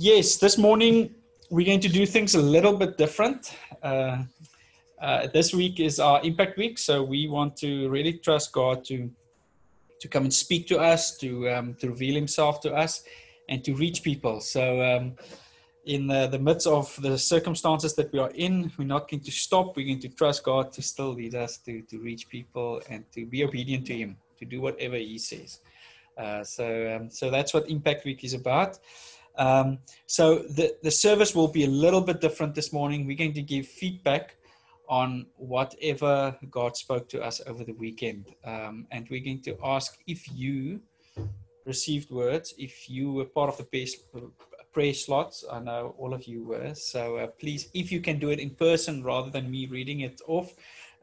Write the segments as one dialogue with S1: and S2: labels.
S1: yes, this morning we're going to do things a little bit different. Uh, uh, this week is our impact week, so we want to really trust God to to come and speak to us, to um, to reveal Himself to us, and to reach people. So. Um, in the, the, midst of the circumstances that we are in, we're not going to stop. We're going to trust God to still lead us to, to reach people and to be obedient to Him, to do whatever He says. Uh, so, um, so that's what Impact Week is about. Um, so the, the service will be a little bit different this morning. We're going to give feedback on whatever God spoke to us over the weekend. Um, and we're going to ask if you received words, if you were part of the prayer slots. I know all of you were. So uh, please, if you can do it in person rather than me reading it off,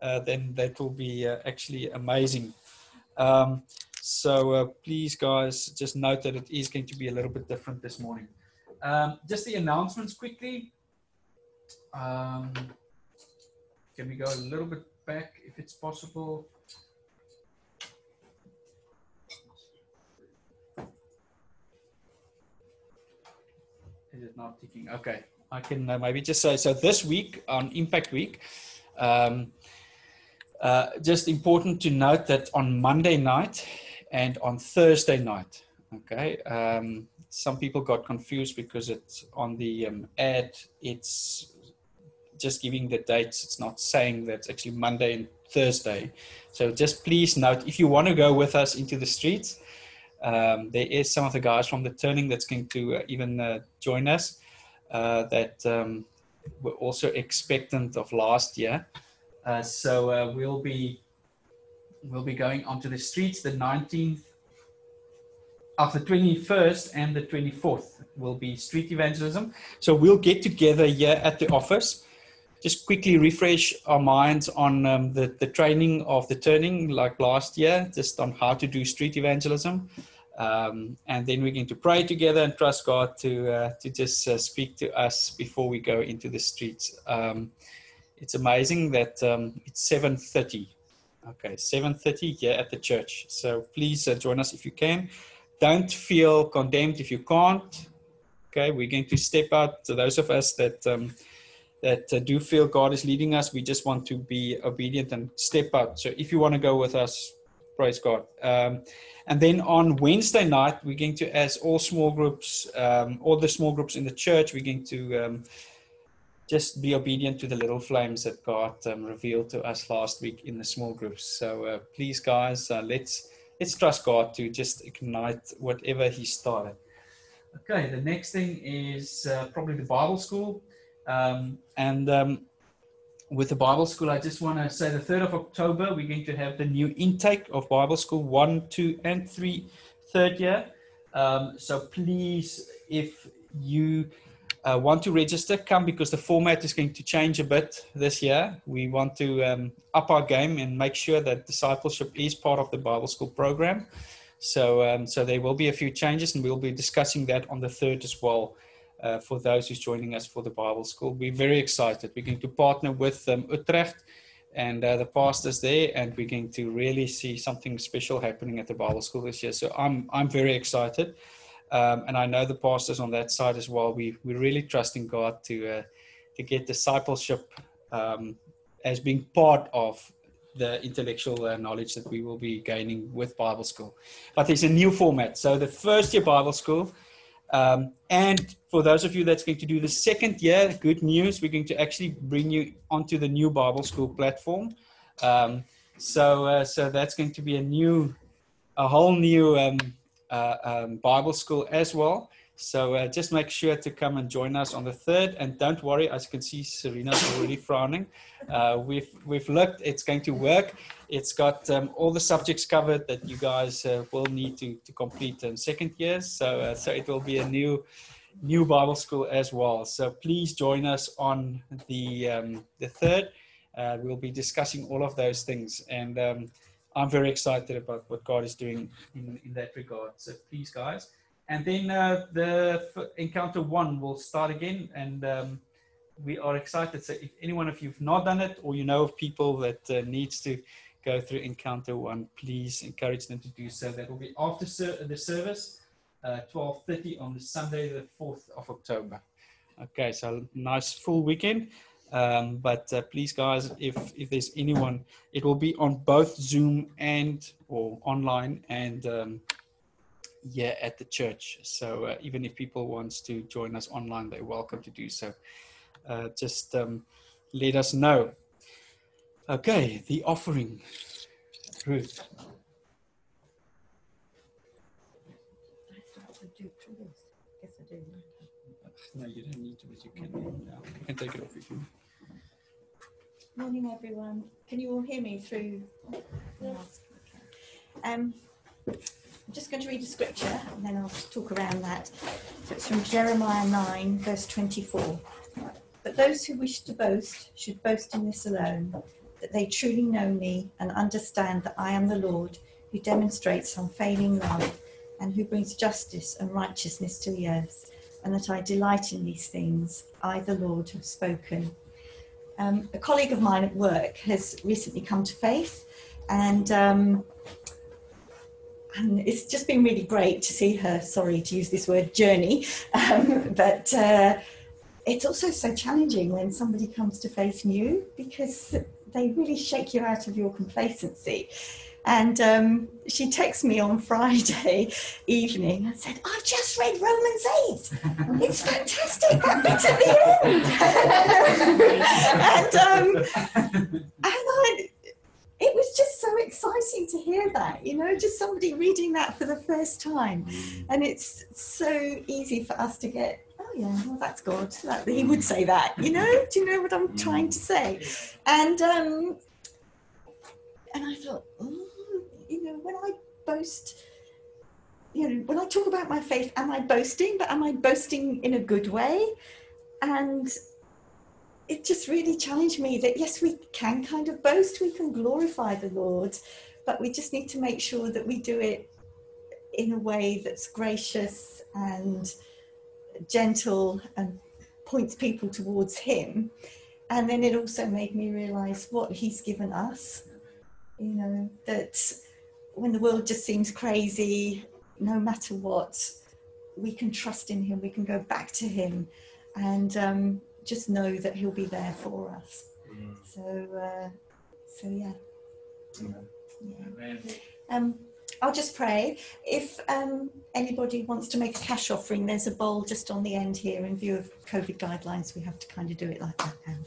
S1: uh, then that will be uh, actually amazing. Um, so uh, please, guys, just note that it is going to be a little bit different this morning. Um, just the announcements quickly. Um, can we go a little bit back if it's possible? Is it not ticking? Okay, I can uh, maybe just say so. This week on Impact Week, um, uh, just important to note that on Monday night and on Thursday night, okay, um, some people got confused because it's on the um, ad, it's just giving the dates. It's not saying that it's actually Monday and Thursday. So just please note if you want to go with us into the streets, um, there is some of the guys from the turning that's going to uh, even uh, join us uh, that um, were also expectant of last year. Uh, so uh, we'll be we'll be going onto the streets the 19th of the 21st and the 24th will be street evangelism. So we'll get together here at the office just quickly refresh our minds on um, the, the training of the turning like last year, just on how to do street evangelism. Um, and then we're going to pray together and trust God to, uh, to just uh, speak to us before we go into the streets. Um, it's amazing that um, it's 7.30. Okay, 7.30 here at the church. So please uh, join us if you can. Don't feel condemned if you can't. Okay, we're going to step out to those of us that um, that uh, do feel God is leading us. We just want to be obedient and step out. So if you want to go with us, praise God. Um, and then on Wednesday night, we're going to, as all small groups, um, all the small groups in the church, we're going to um, just be obedient to the little flames that God um, revealed to us last week in the small groups. So uh, please, guys, uh, let's let's trust God to just ignite whatever He started. Okay, the next thing is uh, probably the Bible school. Um, and um, with the Bible school, I just want to say the 3rd of October, we're going to have the new intake of Bible school one, two, and three, third year. Um, so please, if you uh, want to register, come because the format is going to change a bit this year. We want to um, up our game and make sure that discipleship is part of the Bible school program. So, um, so there will be a few changes, and we'll be discussing that on the third as well uh, for those who's joining us for the Bible School. We're very excited. We're going to partner with um, Utrecht and uh, the pastors there, and we're going to really see something special happening at the Bible School this year. So I'm I'm very excited, um, and I know the pastors on that side as well. We we're really trusting God to uh, to get discipleship um, as being part of the intellectual uh, knowledge that we will be gaining with Bible School. But there's a new format. So the first year Bible School um, and for those of you that's going to do the second year, good news, we're going to actually bring you onto the new Bible School platform. Um, so, uh, so that's going to be a new, a whole new um, uh, um, Bible school as well. So uh, just make sure to come and join us on the third. And don't worry, as you can see, Serena's already frowning. Uh, we've we've looked; it's going to work. It's got um, all the subjects covered that you guys uh, will need to to complete in second year. So uh, so it will be a new new Bible school as well. So please join us on the um, the third. Uh, we'll be discussing all of those things and. Um, I'm very excited about what God is doing in, in that regard. So please, guys, and then uh, the encounter one will start again, and um, we are excited. So if anyone of you've not done it, or you know of people that uh, needs to go through encounter one, please encourage them to do so. That will be after ser- the service. uh, 12.30 on the Sunday, the 4th of October. Okay, so nice full weekend. Um, but uh, please, guys, if if there's anyone, it will be on both Zoom and or online and um, yeah, at the church. So uh, even if people wants to join us online, they're welcome to do so. Uh, just um, let us know. Okay, the offering, Ruth. No, you don't need to, but you can. Yeah, you can take it off if you.
S2: Good morning, everyone. Can you all hear me through? Yes. Um, I'm just going to read a scripture and then I'll talk around that. So it's from Jeremiah 9, verse 24. But those who wish to boast should boast in this alone, that they truly know me and understand that I am the Lord who demonstrates unfailing love and who brings justice and righteousness to the earth, and that I delight in these things. I, the Lord, have spoken. Um, a colleague of mine at work has recently come to faith, and um, and it's just been really great to see her. Sorry to use this word, journey, um, but uh, it's also so challenging when somebody comes to faith new because they really shake you out of your complacency. And um, she texted me on Friday evening and said, I just read Romans 8. It's fantastic, that bit at the end. and um, and I, it was just so exciting to hear that, you know, just somebody reading that for the first time. And it's so easy for us to get, oh, yeah, well, that's God. That, he would say that, you know? Do you know what I'm trying to say? And, um, and I thought, oh, you know, when I boast, you know, when I talk about my faith, am I boasting? But am I boasting in a good way? And it just really challenged me that yes, we can kind of boast, we can glorify the Lord, but we just need to make sure that we do it in a way that's gracious and gentle and points people towards Him. And then it also made me realize what He's given us. You know, that when the world just seems crazy, no matter what, we can trust in Him, we can go back to Him. And um, just know that He'll be there for us. Mm. So, uh, so yeah. yeah. Um, I'll just pray. If um, anybody wants to make a cash offering, there's a bowl just on the end here. In view of COVID guidelines, we have to kind of do it like that now.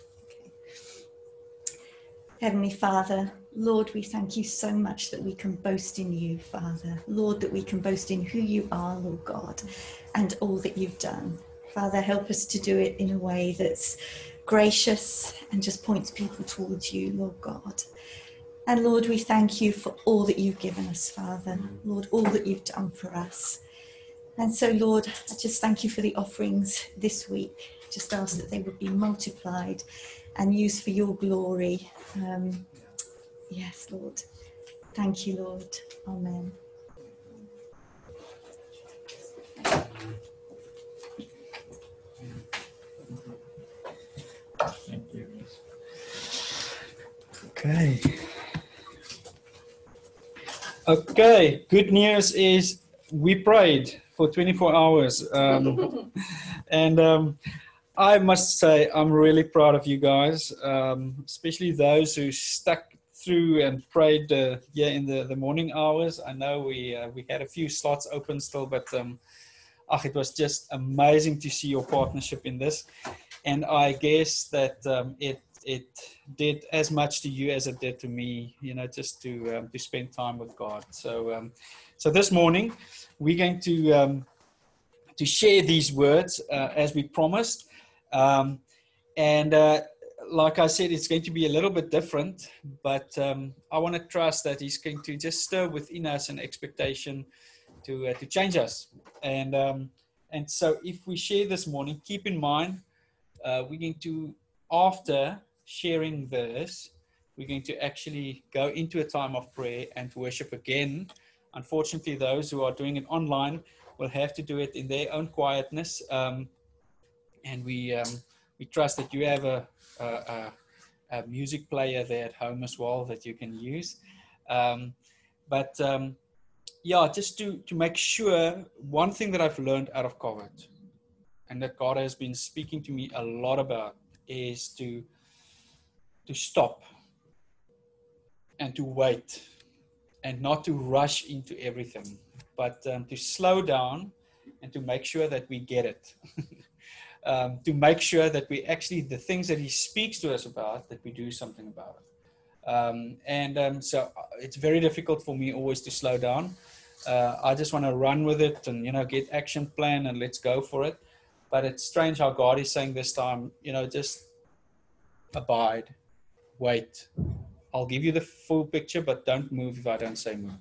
S2: Heavenly Father, Lord, we thank you so much that we can boast in you, Father. Lord, that we can boast in who you are, Lord God, and all that you've done. Father, help us to do it in a way that's gracious and just points people towards you, Lord God. And Lord, we thank you for all that you've given us, Father. Lord, all that you've done for us. And so, Lord, I just thank you for the offerings this week. Just ask that they would be multiplied and used for your glory. Um, yes, Lord. Thank you, Lord. Amen.
S1: Okay. Okay, good news is we prayed for 24 hours. Um, and um, I must say, I'm really proud of you guys, um, especially those who stuck through and prayed uh, yeah, in the, the morning hours. I know we, uh, we had a few slots open still, but um, ach, it was just amazing to see your partnership in this. And I guess that um, it it did as much to you as it did to me you know just to um, to spend time with god so um, so this morning we're going to um, to share these words uh, as we promised um, and uh, like i said it's going to be a little bit different but um, i want to trust that he's going to just stir within us an expectation to uh, to change us and um, and so if we share this morning keep in mind uh, we're going to after sharing this, we're going to actually go into a time of prayer and worship again. Unfortunately, those who are doing it online will have to do it in their own quietness. Um, and we um, we trust that you have a, a, a, music player there at home as well that you can use. Um, but um, yeah, just to to make sure one thing that I've learned out of COVID, and that God has been speaking to me a lot about, is to to stop and to wait and not to rush into everything, but um, to slow down and to make sure that we get it. um, to make sure that we actually, the things that He speaks to us about, that we do something about it. Um, and um, so uh, it's very difficult for me always to slow down. Uh, I just want to run with it and, you know, get action plan and let's go for it. But it's strange how God is saying this time, you know, just abide, wait, I'll give you the full picture, but don't move if I don't say move.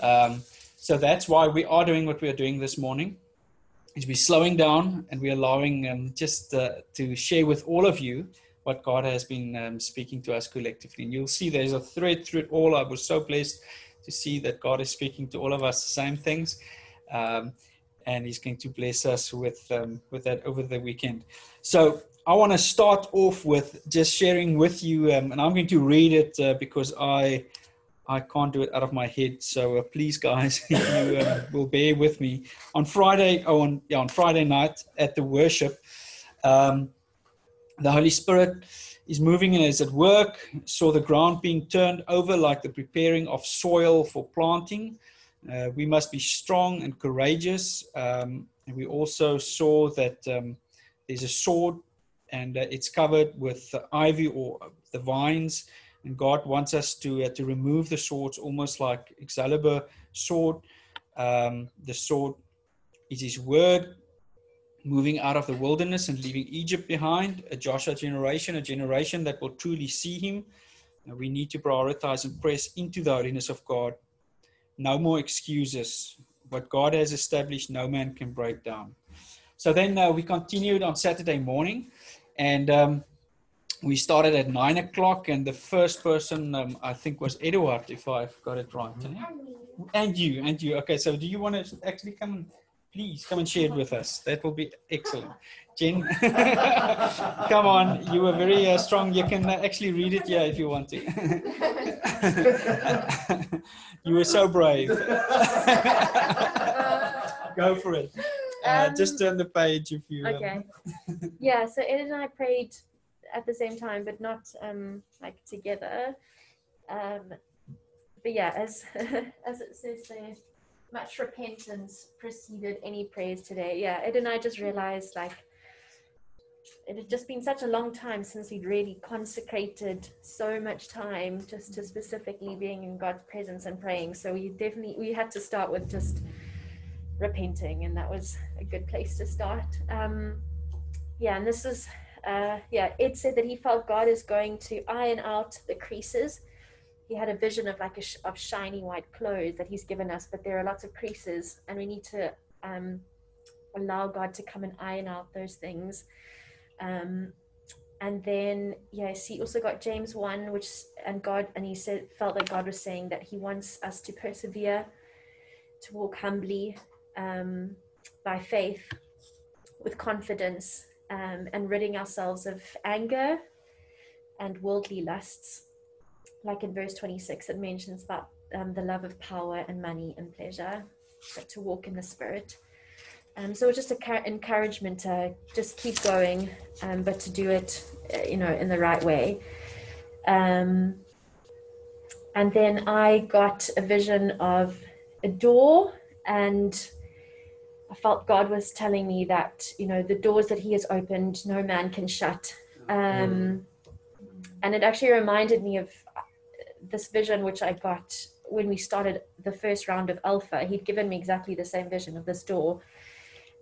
S1: Um, so that's why we are doing what we are doing this morning. Is we're slowing down and we're allowing um, just uh, to share with all of you what God has been um, speaking to us collectively. And you'll see there's a thread through it all. I was so blessed to see that God is speaking to all of us the same things. Um, and he's going to bless us with um, with that over the weekend. So I want to start off with just sharing with you, um, and I'm going to read it uh, because I I can't do it out of my head. So uh, please, guys, you uh, will bear with me. On Friday, oh, on yeah, on Friday night at the worship, um, the Holy Spirit is moving and is at work. Saw the ground being turned over like the preparing of soil for planting. Uh, we must be strong and courageous. Um, and we also saw that um, there's a sword and uh, it's covered with ivy or the vines. And God wants us to uh, to remove the swords, almost like Excalibur sword. Um, the sword is His word, moving out of the wilderness and leaving Egypt behind. A Joshua generation, a generation that will truly see Him. And we need to prioritize and press into the holiness of God. No more excuses. What God has established, no man can break down. So then uh, we continued on Saturday morning and um, we started at nine o'clock, and the first person um, I think was Eduard, if I've got it right. And you, and you. Okay, so do you want to actually come and please come and share it with us? That will be excellent. Jen, come on, you were very uh, strong. You can uh, actually read it yeah, if you want to. you were so brave. Go for it. Uh, just um, turn the page if you.
S3: Um, okay. Um... yeah. So Ed and I prayed at the same time, but not um, like together. Um, but yeah, as as it says there, much repentance preceded any prayers today. Yeah, Ed and I just realized like it had just been such a long time since we'd really consecrated so much time just to specifically being in God's presence and praying. So we definitely we had to start with just repenting, and that was a good place to start. Um, yeah, and this is, uh, yeah, Ed said that he felt God is going to iron out the creases. He had a vision of like a sh- of shiny white clothes that he's given us, but there are lots of creases, and we need to um, allow God to come and iron out those things. Um, and then yes, he also got James one, which and God and he said felt that God was saying that He wants us to persevere, to walk humbly, um, by faith with confidence um, and ridding ourselves of anger and worldly lusts. Like in verse 26, it mentions about um, the love of power and money and pleasure, but to walk in the spirit. Um, so just an encouragement to just keep going, um, but to do it, uh, you know, in the right way. Um, and then I got a vision of a door and I felt God was telling me that, you know, the doors that He has opened, no man can shut. Um, and it actually reminded me of this vision which I got when we started the first round of Alpha. He'd given me exactly the same vision of this door.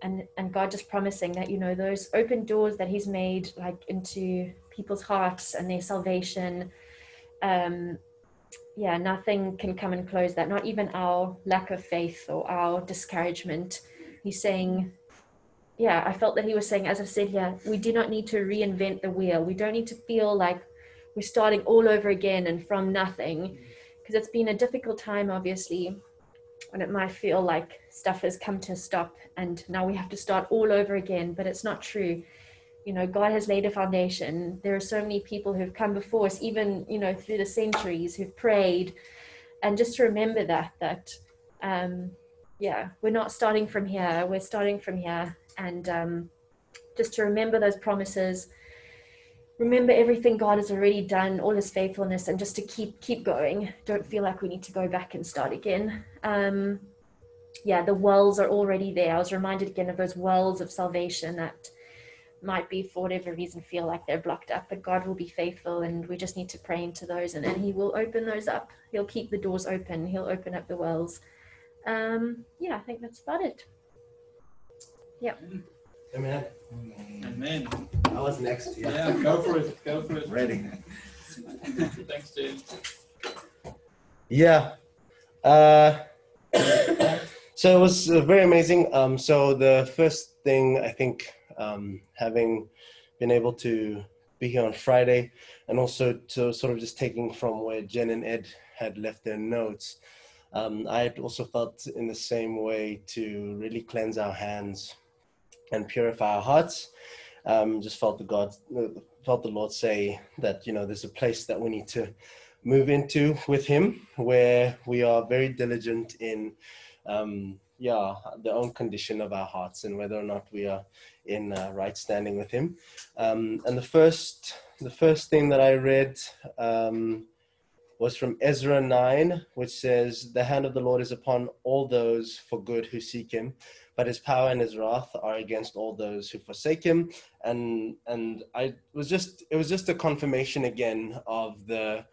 S3: And, and God just promising that, you know, those open doors that He's made, like into people's hearts and their salvation, um, yeah, nothing can come and close that, not even our lack of faith or our discouragement he's saying yeah i felt that he was saying as i said here we do not need to reinvent the wheel. We don't need to feel like we're starting all over again and from nothing because it's been a difficult time obviously and it might feel like stuff has come to a stop and now we have to start all over again but it's not true. You know god has laid a foundation. There are so many people who've come before us even you know through the centuries who've prayed. And just to remember that that um, yeah, we're not starting from here. We're starting from here, and um, just to remember those promises, remember everything God has already done, all His faithfulness, and just to keep keep going. Don't feel like we need to go back and start again. Um, yeah, the wells are already there. I was reminded again of those wells of salvation that might be for whatever reason feel like they're blocked up, but God will be faithful and we just need to pray into those and, and He will open those up. He'll keep the doors open, He'll open up the wells. Um, yeah, I think that's about it. Yeah.
S4: Amen.
S1: Amen.
S4: I was next. Yeah.
S1: Yeah, go for it. Go for it.
S4: Ready.
S1: Thanks, James.
S4: Yeah. Uh, so it was uh, very amazing. Um, so the first thing I think, um, having been able to be here on Friday, and also to sort of just taking from where Jen and Ed had left their notes, um, I had also felt in the same way to really cleanse our hands and purify our hearts. Um, just felt the God, felt the Lord say that you know there's a place that we need to move into with Him, where we are very diligent in, um, yeah, the own condition of our hearts and whether or not we are in uh, right standing with Him. Um, and the first, the first thing that I read. Was from Ezra 9, which says, The hand of the Lord is upon all those for good who seek him, but his power and his wrath are against all those who forsake him. And and I was just it was just a confirmation again of the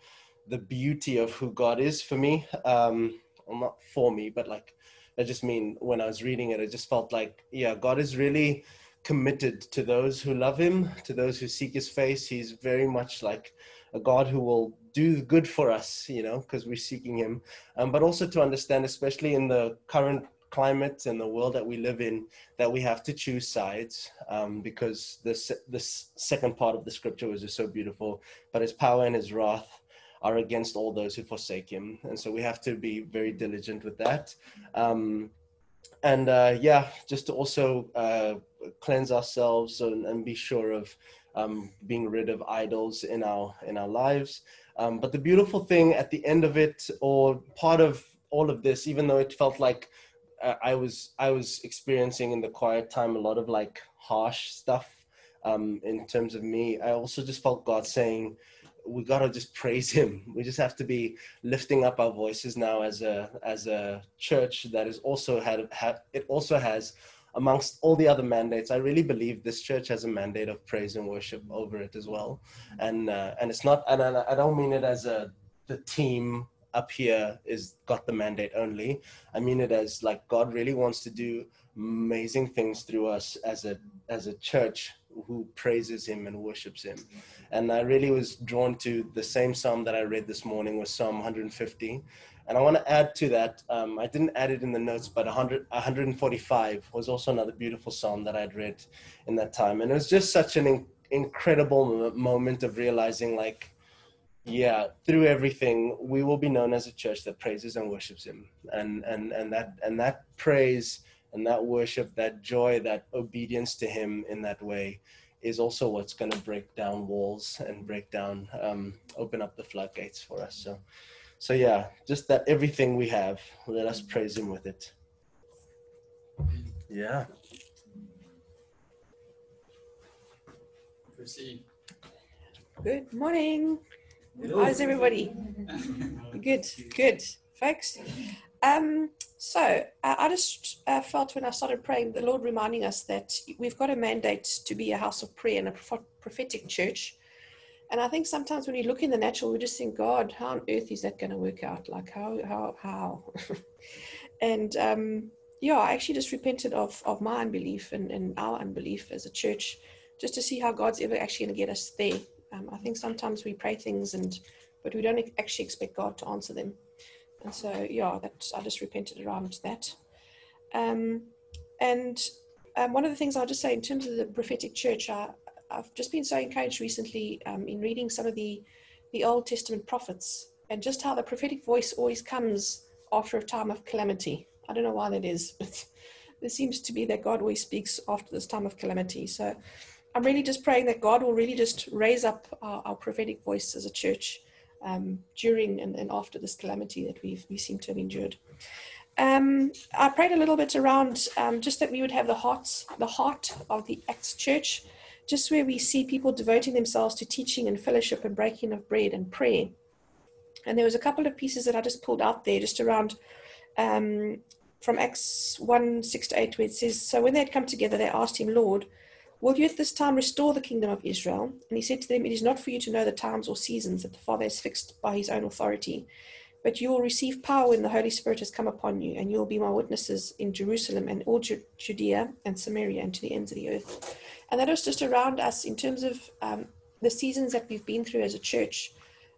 S4: the beauty of who God is for me. Um well not for me, but like I just mean when I was reading it, I just felt like, yeah, God is really committed to those who love him, to those who seek his face. He's very much like a God who will do good for us, you know, because we're seeking Him. Um, but also to understand, especially in the current climate and the world that we live in, that we have to choose sides um, because this this second part of the scripture was just so beautiful. But His power and His wrath are against all those who forsake Him, and so we have to be very diligent with that. Um, and uh, yeah, just to also uh, cleanse ourselves and, and be sure of um, being rid of idols in our in our lives. Um, but the beautiful thing at the end of it, or part of all of this, even though it felt like uh, I was I was experiencing in the quiet time a lot of like harsh stuff um, in terms of me, I also just felt God saying, "We gotta just praise Him. We just have to be lifting up our voices now as a as a church that is also had, had it also has." Amongst all the other mandates, I really believe this church has a mandate of praise and worship over it as well. And uh, and it's not, and I don't mean it as a the team up here is got the mandate only. I mean it as like God really wants to do amazing things through us as a as a church who praises him and worships him. And I really was drawn to the same psalm that I read this morning was Psalm 150 and I want to add to that, um, I didn't add it in the notes, but 100, 145 was also another beautiful psalm that I'd read in that time. And it was just such an in, incredible moment of realizing, like, yeah, through everything, we will be known as a church that praises and worships Him. And, and, and, that, and that praise and that worship, that joy, that obedience to Him in that way is also what's going to break down walls and break down, um, open up the floodgates for us. So, so yeah, just that everything we have, let us praise him with it. Yeah.
S1: Proceed.
S5: Good morning. How's everybody? Good, good, folks. Um, so uh, I just uh, felt when I started praying, the Lord reminding us that we've got a mandate to be a house of prayer and a prophetic church. And I think sometimes when you look in the natural, we just think, God, how on earth is that going to work out? Like, how, how, how? and um, yeah, I actually just repented of, of my unbelief and, and our unbelief as a church, just to see how God's ever actually going to get us there. Um, I think sometimes we pray things and, but we don't actually expect God to answer them. And so, yeah, that I just repented around that. Um, and um, one of the things I'll just say in terms of the prophetic church, I, I've just been so encouraged recently um, in reading some of the the Old Testament prophets and just how the prophetic voice always comes after a time of calamity. I don't know why that is, but there seems to be that God always speaks after this time of calamity. So I'm really just praying that God will really just raise up our, our prophetic voice as a church um, during and, and, after this calamity that we've we seem to have endured. um, I prayed a little bit around um, just that we would have the hearts, the heart of the Acts Church, just where we see people devoting themselves to teaching and fellowship and breaking of bread and prayer. And there was a couple of pieces that I just pulled out there, just around um, from Acts 1 6 to 8, where it says, So when they had come together, they asked him, Lord, will you at this time restore the kingdom of Israel? And he said to them, It is not for you to know the times or seasons that the Father has fixed by his own authority, but you will receive power when the Holy Spirit has come upon you, and you will be my witnesses in Jerusalem and all Judea and Samaria and to the ends of the earth. And that was just around us in terms of um, the seasons that we've been through as a church.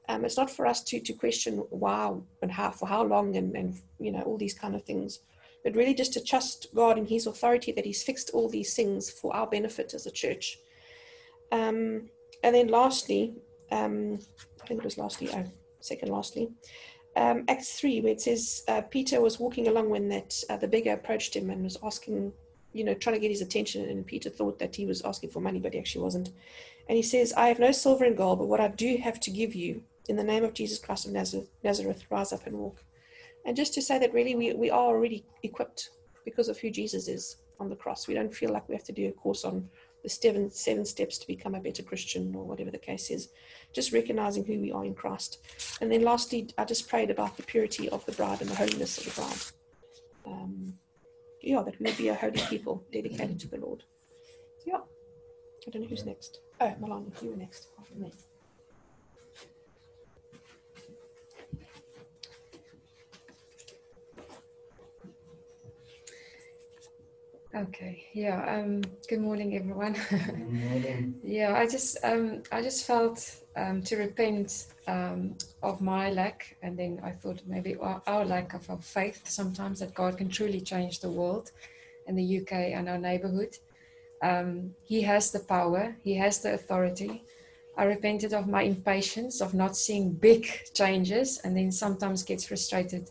S5: Um, it's not for us to to question why and how for how long and, and you know all these kind of things but really just to trust God and His authority that He's fixed all these things for our benefit as a church. Um, and then lastly, um, I think it was lastly, oh, second lastly, um, Acts 3, where it says uh, Peter was walking along when that uh, the beggar approached him and was asking, you know, trying to get his attention. And Peter thought that he was asking for money, but he actually wasn't. And he says, I have no silver and gold, but what I do have to give you, in the name of Jesus Christ of Nazareth, Nazareth rise up and walk. And just to say that really we, we are already equipped because of who Jesus is on the cross. We don't feel like we have to do a course on the seven, seven steps to become a better Christian or whatever the case is. Just recognizing who we are in Christ. And then lastly, I just prayed about the purity of the bride and the holiness of the bride. Um, yeah, that we would be a holy people dedicated to the Lord. Yeah. I don't know who's next. Oh, Malani, you were next after me.
S6: Okay. Yeah. Um, good morning, everyone. Good morning. yeah. I just um, I just felt um, to repent um, of my lack, and then I thought maybe our, our lack of our faith sometimes that God can truly change the world, and the UK and our neighborhood. Um, he has the power. He has the authority. I repented of my impatience of not seeing big changes, and then sometimes gets frustrated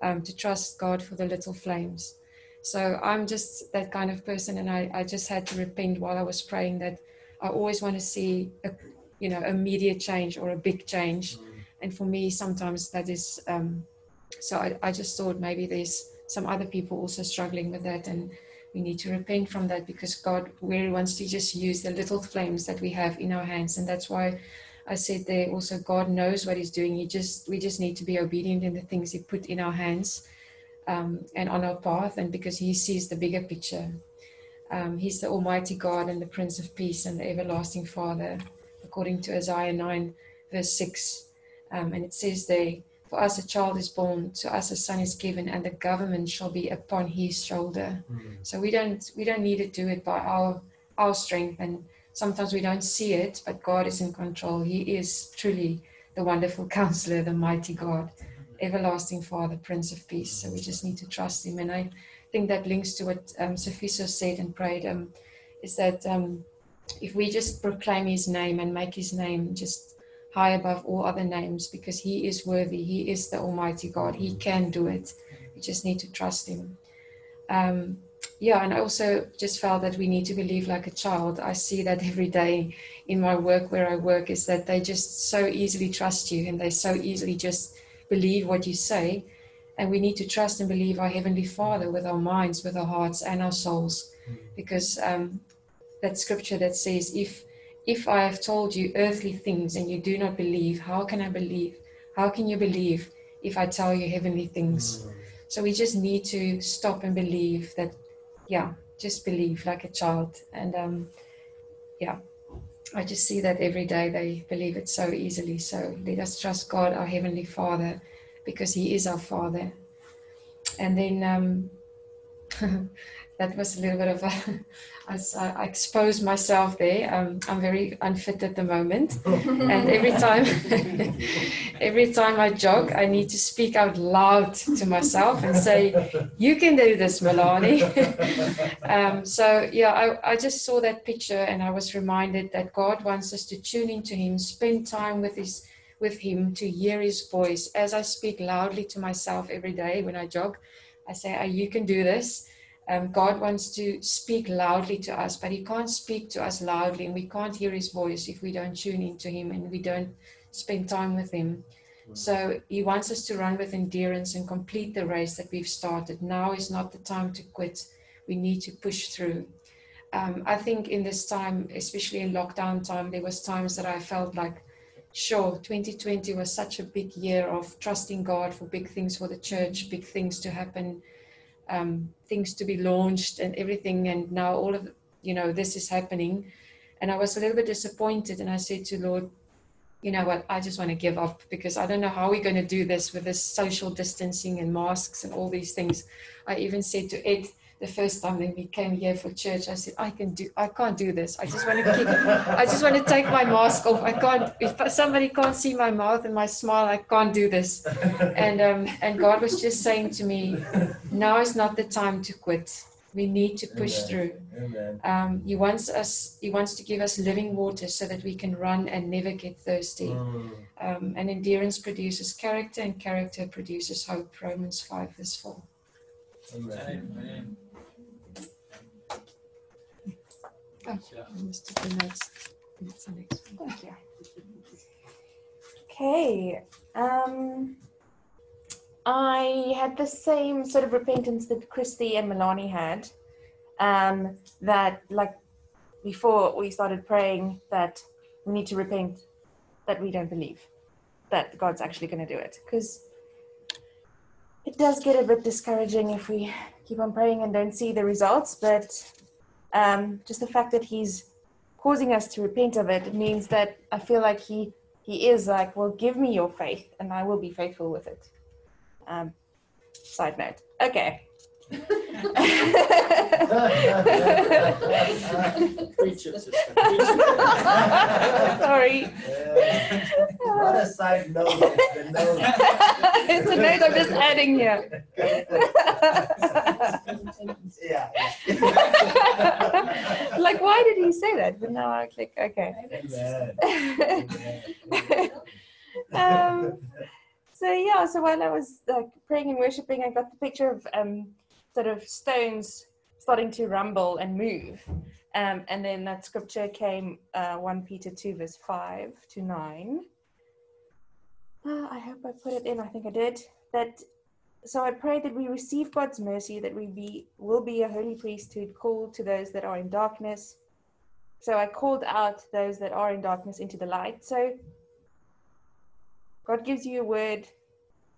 S6: um, to trust God for the little flames. So I'm just that kind of person, and I, I just had to repent while I was praying that I always want to see a you know immediate change or a big change, and for me sometimes that is. Um, so I, I just thought maybe there's some other people also struggling with that, and we need to repent from that because God really wants to just use the little flames that we have in our hands, and that's why. I said there also God knows what He's doing. He just we just need to be obedient in the things He put in our hands um, and on our path, and because He sees the bigger picture. Um, he's the Almighty God and the Prince of Peace and the Everlasting Father, according to Isaiah 9, verse 6. Um, and it says there, For us a child is born, to us a son is given, and the government shall be upon his shoulder. Mm-hmm. So we don't we don't need to do it by our our strength, and sometimes we don't see it, but God is in control. He is truly the wonderful counselor, the mighty God everlasting Father, Prince of Peace. So we just need to trust Him. And I think that links to what um, Sophiso said and prayed um, is that um, if we just proclaim His name and make His name just high above all other names because He is worthy, He is the Almighty God, He can do it. We just need to trust Him. Um, yeah, and I also just felt that we need to believe like a child. I see that every day in my work where I work is that they just so easily trust you and they so easily just believe what you say. And we need to trust and believe our Heavenly Father with our minds, with our hearts, and our souls. Because um, that scripture that says, if if I have told you earthly things and you do not believe, how can I believe? How can you believe if I tell you heavenly things? So we just need to stop and believe that, yeah, just believe like a child. And um, yeah, I just see that every day they believe it so easily. So let us trust God, our Heavenly Father, because He is our Father. And then um, that was a little bit of a, I, exposed myself there. Um, I'm very unfit at the moment, and every time, every time I jog, I need to speak out loud to myself and say, "You can do this, Milani." um, so yeah, I, I just saw that picture and I was reminded that God wants us to tune into Him, spend time with His with Him, to hear His voice. As I speak loudly to myself every day when I jog, I say, oh, "You can do this." Um, God wants to speak loudly to us, but He can't speak to us loudly, and we can't hear His voice if we don't tune into Him and we don't spend time with Him. So he wants us to run with endurance and complete the race that we've started. Now is not the time to quit. We need to push through. Um, I think in this time, especially in lockdown time, there was times that I felt like, sure, 2020 was such a big year of trusting God for big things for the church, big things to happen, um, things to be launched, and everything. And now all of you know this is happening, and I was a little bit disappointed. And I said to Lord, you know what, I just want to give up because I don't know how we're going to do this with this social distancing and masks and all these things. I even said to Ed the first time when we came here for church, I said, I can do, I can't do this. I just want to keep, I just want to take my mask off. I can't, if somebody can't see my mouth and my smile, I can't do this. And, um, and God was just saying to me, now is not the time to quit. We need to push
S7: Amen.
S6: through.
S7: Amen.
S6: Um, he wants us. He wants to give us living water so that we can run and never get thirsty.
S7: Mm.
S6: Um, and endurance produces character, and character produces hope. Romans five verse four.
S7: Amen.
S1: Amen.
S6: Oh.
S1: Yeah.
S6: I must take the notes. That's the next one.
S8: Thank you. Okay. Um, I had the same sort of repentance that Christy and Milani had. Um, that like before we started praying that we need to repent that we don't believe that God's actually going to do it because it does get a bit discouraging if we keep on praying and don't see the results. But um, just the fact that He's causing us to repent of it means that I feel like he he is like, well, give me your faith, and I will be faithful with it. Um, side note. Okay.
S1: Preach it, sister. Preach it.
S8: Sorry.
S7: Yeah. Not a side note, it's the note.
S8: it's a note I'm just adding here.
S7: Yeah.
S8: like, why did he say that? But now I click, okay. Um, so yeah, so while I was like praying and worshiping, I got the picture of um, sort of stones starting to rumble and move. Um, and then that scripture came uh, 1 Peter 2, verse 5 to 9. Uh, I hope I put it in, I think I did. That so I pray that we receive God's mercy, that we be will be a holy priesthood called to those that are in darkness. So I called out those that are in darkness into the light. So God gives you a word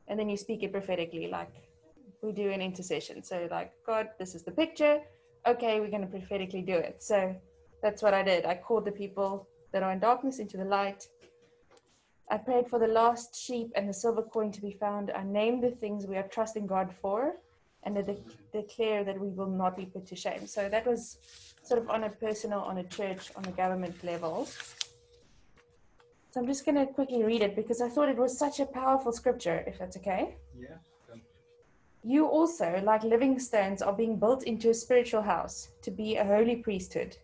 S8: and then you speak it prophetically, like we do an intercession. So, like, God, this is the picture. Okay, we're going to prophetically do it. So, that's what I did. I called the people that are in darkness into the light. I prayed for the lost sheep and the silver coin to be found. I named the things we are trusting God for and I de- declare that we will not be put to shame. So, that was sort of on a personal, on a church, on a government level. So I'm just going to quickly read it because I thought it was such a powerful scripture, if that's okay.
S1: Yeah.
S8: You also, like living stones, are being built into a spiritual house to be a holy priesthood,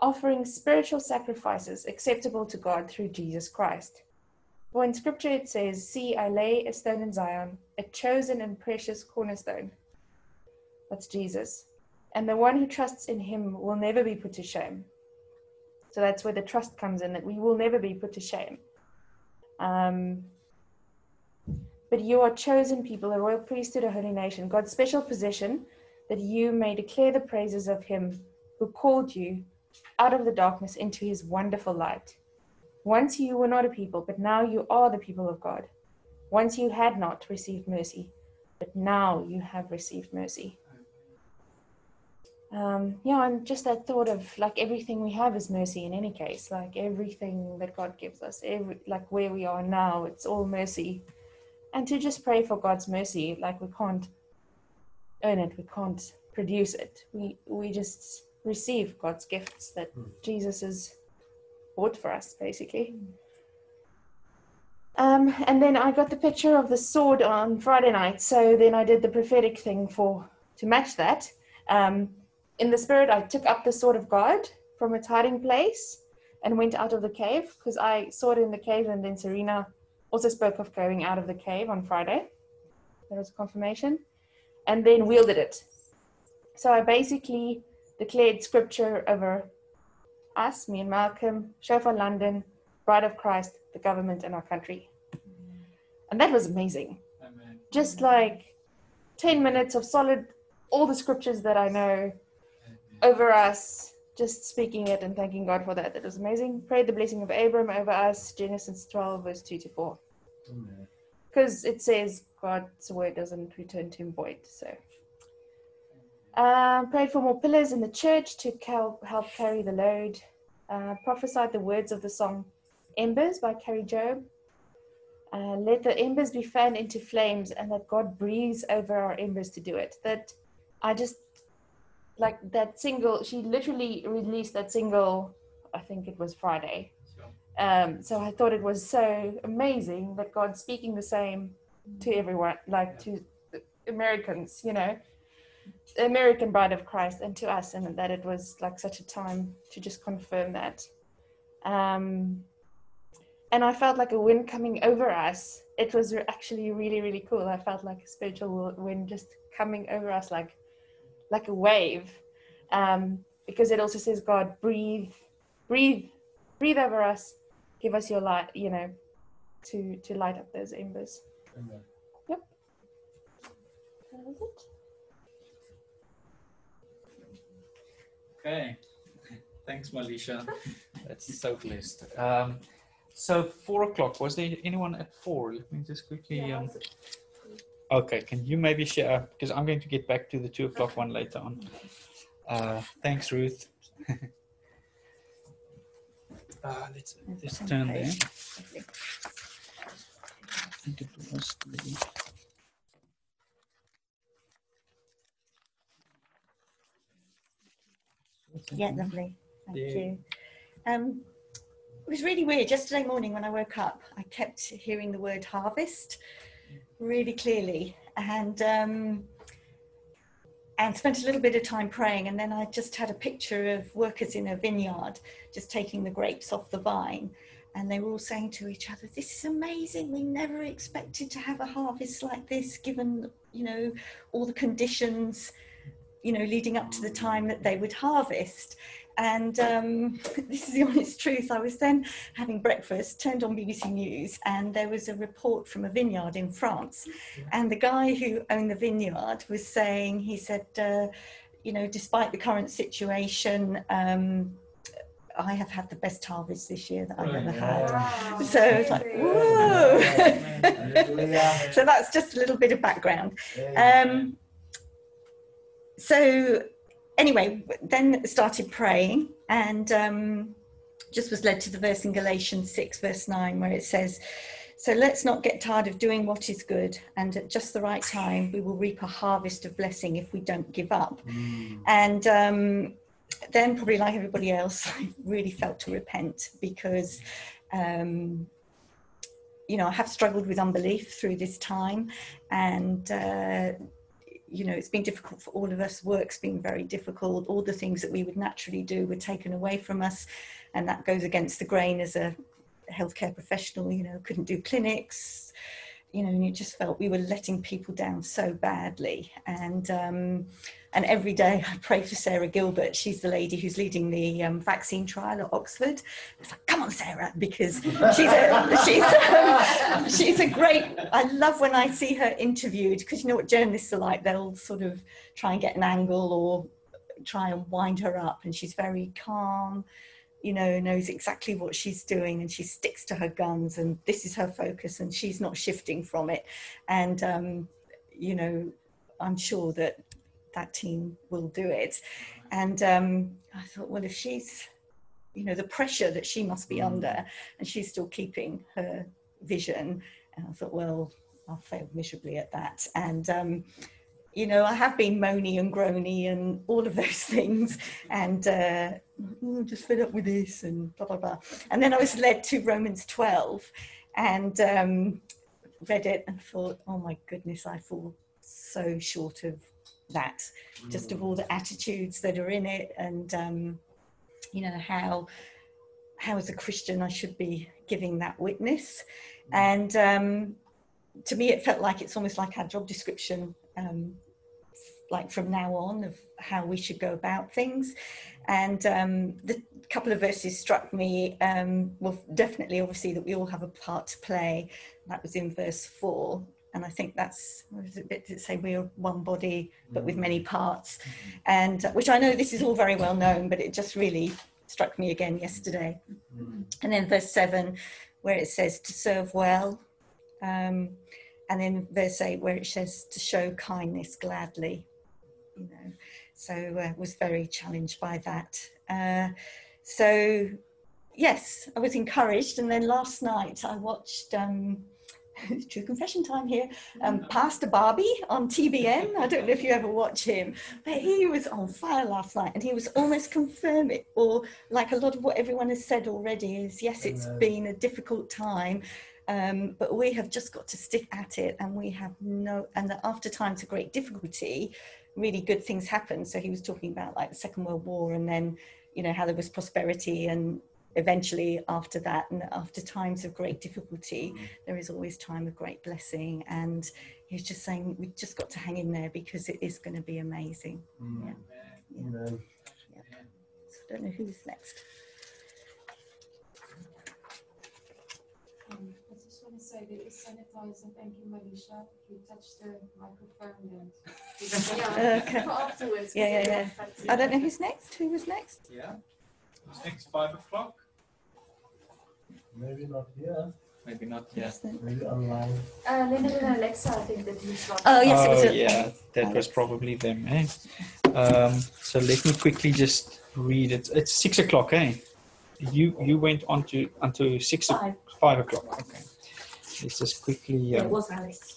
S8: offering spiritual sacrifices acceptable to God through Jesus Christ. For in scripture it says, See, I lay a stone in Zion, a chosen and precious cornerstone. That's Jesus. And the one who trusts in him will never be put to shame. So that's where the trust comes in that we will never be put to shame. Um, but you are chosen people, a royal priesthood, a holy nation, God's special possession, that you may declare the praises of him who called you out of the darkness into his wonderful light. Once you were not a people, but now you are the people of God. Once you had not received mercy, but now you have received mercy. Um, yeah, and just that thought of like everything we have is mercy in any case, like everything that God gives us, every like where we are now, it's all mercy. And to just pray for God's mercy, like we can't earn it, we can't produce it. We we just receive God's gifts that Jesus has bought for us, basically. Um, and then I got the picture of the sword on Friday night, so then I did the prophetic thing for to match that. Um, in the spirit, I took up the sword of God from its hiding place and went out of the cave because I saw it in the cave, and then Serena also spoke of going out of the cave on Friday. There was confirmation, and then wielded it. So I basically declared scripture over us, me and Malcolm, Shofar London, Bride of Christ, the government, and our country. and that was amazing. Just like 10 minutes of solid, all the scriptures that I know over us, just speaking it and thanking God for that. That was amazing. Prayed the blessing of Abram over us, Genesis 12, verse 2 to 4. Because it says God's word doesn't return to him void. So, uh, prayed for more pillars in the church to help, help carry the load. Uh, prophesied the words of the song Embers by Kari Jobe. Uh, let the embers be fanned into flames and that God breathes over our embers to do it. That I just like that single, she literally released that single, I think it was Friday. Um, so I thought it was so amazing that God's speaking the same to everyone, like to Americans, you know, American bride of Christ, and to us, and that it was like such a time to just confirm that. Um, and I felt like a wind coming over us. It was actually really, really cool. I felt like a spiritual wind just coming over us, like like a wave, um, because it also says, "God, breathe, breathe, breathe over us, give us your light," you know, to to light up those embers.
S1: Amen.
S8: Yep. That was it.
S1: Okay. Thanks, Malisha. That's so blessed. Um, so four o'clock. Was there anyone at four? Let me just quickly. Um, okay, can you maybe share? Because I'm going to get back to the two o'clock one later on. Uh, thanks, Ruth. uh, let's let's turn there. I think it was the.
S2: Yeah, lovely. Thank
S1: Yeah.
S2: you. Um, it was really weird. Yesterday morning when I woke up, I kept hearing the word harvest really clearly, and um, and spent a little bit of time praying. And then I just had a picture of workers in a vineyard just taking the grapes off the vine, and they were all saying to each other, "This is amazing. We never expected to have a harvest like this, given you know all the conditions." you know, leading up to the time that they would harvest. And um, this is the honest truth. I was then having breakfast, turned on BBC News, and there was a report from a vineyard in France. And the guy who owned the vineyard was saying, he said, uh, you know, despite the current situation, um, I have had the best harvest this year that I've ever had. So it's like, whoa. so that's just a little bit of background. Um, so anyway, then started praying and um, just was led to the verse in Galatians 6, verse 9, where it says, So let's not get tired of doing what is good, and at just the right time, we will reap a harvest of blessing if we don't give up. And um, then, probably like everybody else, I really felt to repent because. Um, you know, I have struggled with unbelief through this time, and uh, you know, it's been difficult for all of us. Work's been very difficult. All the things that we would naturally do were taken away from us. And that goes against the grain as a healthcare professional, you know, couldn't do clinics, you know, and you just felt we were letting people down so badly. And, um, and every day I pray for Sarah Gilbert. She's the lady who's leading the um, vaccine trial at Oxford. It's like, come on, Sarah, because she's a, she's, um, she's a great. I love when I see her interviewed because you know what journalists are like. They'll sort of try and get an angle or try and wind her up, and she's very calm. You know, knows exactly what she's doing, and she sticks to her guns, and this is her focus, and she's not shifting from it. And um, you know, I'm sure that that team will do it. And um, I thought, well, if she's, you know, the pressure that she must be under, and she's still keeping her vision, and I thought, well, I'll fail miserably at that. And um, you know, I have been moany and groany and all of those things, and uh, "Oh, just fed up with this and blah blah blah. And then I was led to Romans 12, and um, read it and thought, oh my goodness, I fall so short of that just of all the attitudes that are in it and um, you know how how as a christian i should be giving that witness and um, to me it felt like it's almost like our job description um, like from now on of how we should go about things. And um, the couple of verses struck me. Um, well, definitely, obviously, that we all have a part to play. That was in verse four, and I think that's a bit to say we're one body but with many parts, and uh, which I know this is all very well known, but it just really struck me again yesterday. And then verse seven, where it says to serve well, um, and then verse eight where it says to show kindness gladly. You know, so uh, was very challenged by that. Uh, so yes, I was encouraged, and then last night I watched. Um, True confession time here. Um, Pastor Barbie on TBN. I don't know if you ever watch him, but he was on fire last night and he was almost confirming, or like a lot of what everyone has said already is yes, it's been a difficult time, um, but we have just got to stick at it and we have no, and that after times of great difficulty, really good things happen. So he was talking about like the Second World War and then, you know, how there was prosperity and eventually after that and after times of great difficulty there is always time of great blessing and he's just saying we've just got to hang in there because it is going to be amazing
S4: Mm.
S2: Yeah.
S4: Amen.
S2: so i don't know who's next
S6: Um, I just want to say there is sanitizer. Thank you, Marisha. You touched the microphone and.
S3: Yeah.
S2: Okay.
S3: For afterwards. 'cause
S2: Yeah, yeah, yeah. i don't know who's next who was next
S1: Yeah. It's next five o'clock.
S4: Maybe not here.
S1: Maybe not yet.
S2: Who's the-
S4: Maybe online.
S3: Uh, Leonard and Alexa, I think that you slot.
S2: oh yes it was
S1: oh,
S2: a-
S1: yeah, that was probably them. Eh? Um, so let me quickly just read it. It's six o'clock, eh? You you went on to until six o-
S2: Five.
S1: five o'clock. Okay. Let's just quickly.
S2: Yeah, it
S1: Um,
S2: was alex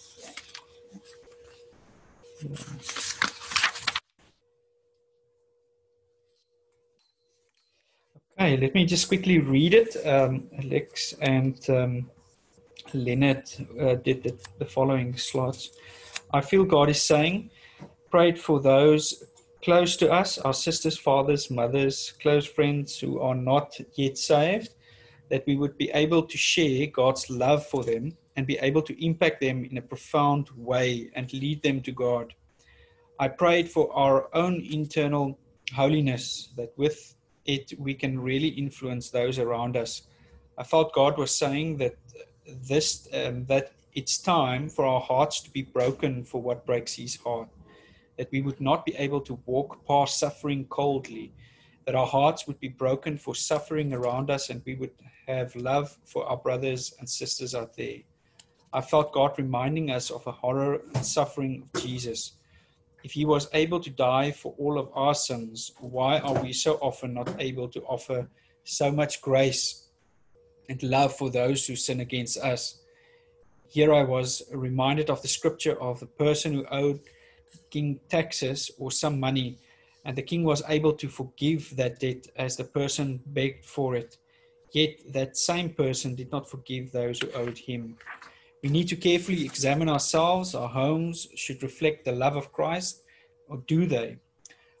S1: Okay, let me just quickly read it. Um, Alex and um, Leonard uh, did the, the following slots. I feel God is saying, prayed for those close to us, our sisters, fathers, mothers, close friends who are not yet saved, that we would be able to share God's love for them and be able to impact them in a profound way and lead them to God. I prayed for our own internal holiness, that with it we can really influence those around us. I felt God was saying that this um, that it's time for our hearts to be broken for what breaks His heart. That we would not be able to walk past suffering coldly. That our hearts would be broken for suffering around us, and we would have love for our brothers and sisters out there. I felt God reminding us of the horror and suffering of Jesus if he was able to die for all of our sins, why are we so often not able to offer so much grace and love for those who sin against us? Here I was reminded of the scripture of the person who owed King taxes or some money, and the king was able to forgive that debt as the person begged for it. Yet that same person did not forgive those who owed him. We need to carefully examine ourselves. Our homes should reflect the love of Christ, or do they?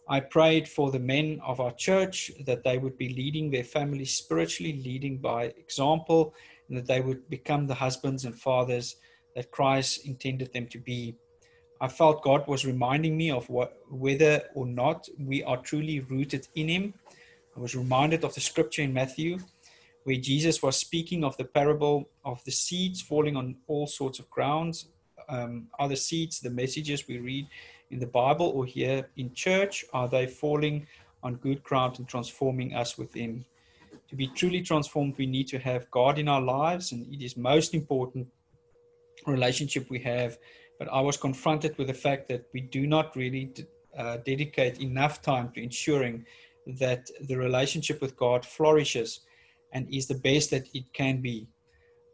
S1: I prayed for the men of our church that they would be leading their families spiritually, leading by example, and that they would become the husbands and fathers that Christ intended them to be. I felt God was reminding me of what, whether or not we are truly rooted in Him. I was reminded of the scripture in Matthew where Jesus was speaking of the parable of the seeds falling on all sorts of grounds. Um, are the seeds the messages we read in the Bible or here in church? Are they falling on good ground and transforming us within? To be truly transformed, we need to have God in our lives, and it is most important relationship we have. But I was confronted with the fact that we do not really uh, dedicate enough time to ensuring that the relationship with God flourishes and is the best that it can be.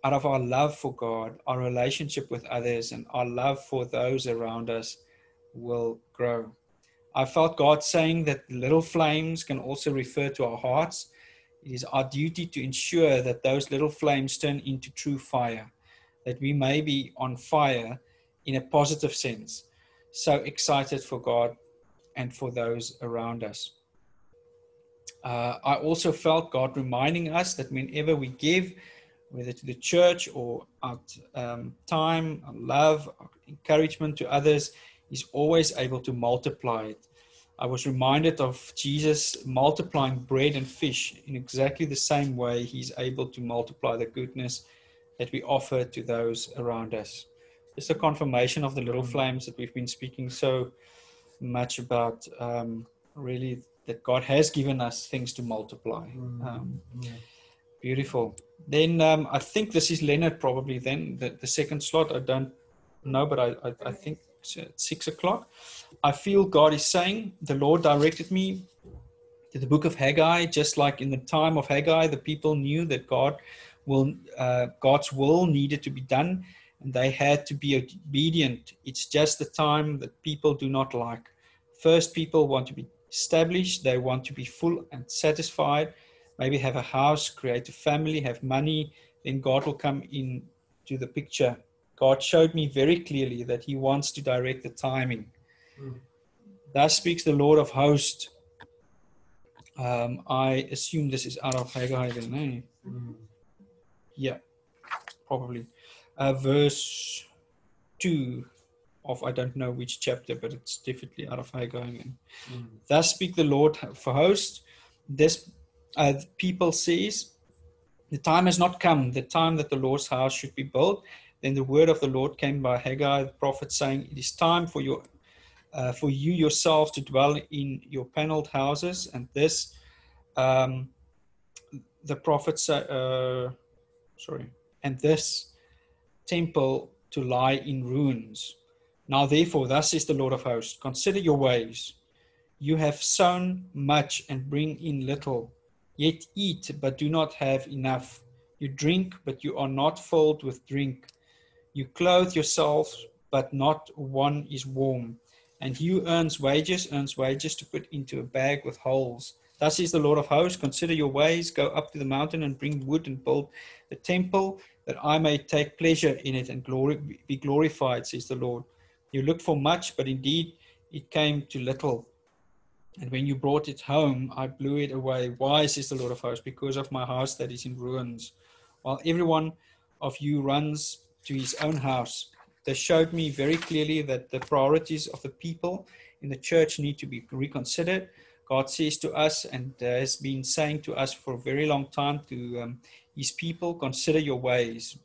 S1: Out of our love for God, our relationship with others, and our love for those around us will grow. I felt God saying that little flames can also refer to our hearts. It is our duty to ensure that those little flames turn into true fire, that we may be on fire in a positive sense. So excited for God and for those around us. Uh, I also felt God reminding us that whenever we give, whether to the church or out um, time, love, our encouragement to others, He's always able to multiply it. I was reminded of Jesus multiplying bread and fish in exactly the same way he's able to multiply the goodness that we offer to those around us. Just a confirmation of the little flames that we've been speaking so much about, um, really, that God has given us things to multiply. Um, beautiful. Then um, I think this is Leonard probably then, the, the second slot. I don't know, but I, I, I think six o'clock. I feel God is saying, the Lord directed me to the book of Haggai, just like in the time of Haggai, the people knew that God will, uh, God's will needed to be done, and they had to be obedient. It's just the time that people do not like. First, people want to be established, they want to be full and satisfied, maybe have a house, create a family, have money, then God will come in to the picture. God showed me very clearly that He wants to direct the timing. Mm. Thus speaks the Lord of hosts. Um, I assume this is out of Haggai, then, eh? Mm. Yeah, probably. Uh, verse 2 of I don't know which chapter, but it's definitely out of Haggai. Mm. Thus speak the Lord for hosts. This uh, people says, the time has not come, the time that the Lord's house should be built. Then the word of the Lord came by Haggai, the prophet, saying, It is time for your uh, for you yourselves to dwell in your paneled houses. And this, um, the prophet uh, sorry, and this temple to lie in ruins. Now, therefore, thus is the Lord of hosts consider your ways. You have sown much and bring in little, yet eat, but do not have enough. You drink, but you are not filled with drink. You clothe yourselves, but not one is warm and he who earns wages earns wages to put into a bag with holes. Thus is the Lord of hosts, consider your ways, go up to the mountain and bring wood and build the temple, that I may take pleasure in it and glory, be glorified, says the Lord. You looked for much, but indeed it came to little. And when you brought it home, I blew it away. Why, says the Lord of hosts? Because of my house that is in ruins. While everyone of you runs to his own house, they showed me very clearly that the priorities of the people in the church need to be reconsidered. God says to us and has been saying to us for a very long time to um, his people, consider your ways.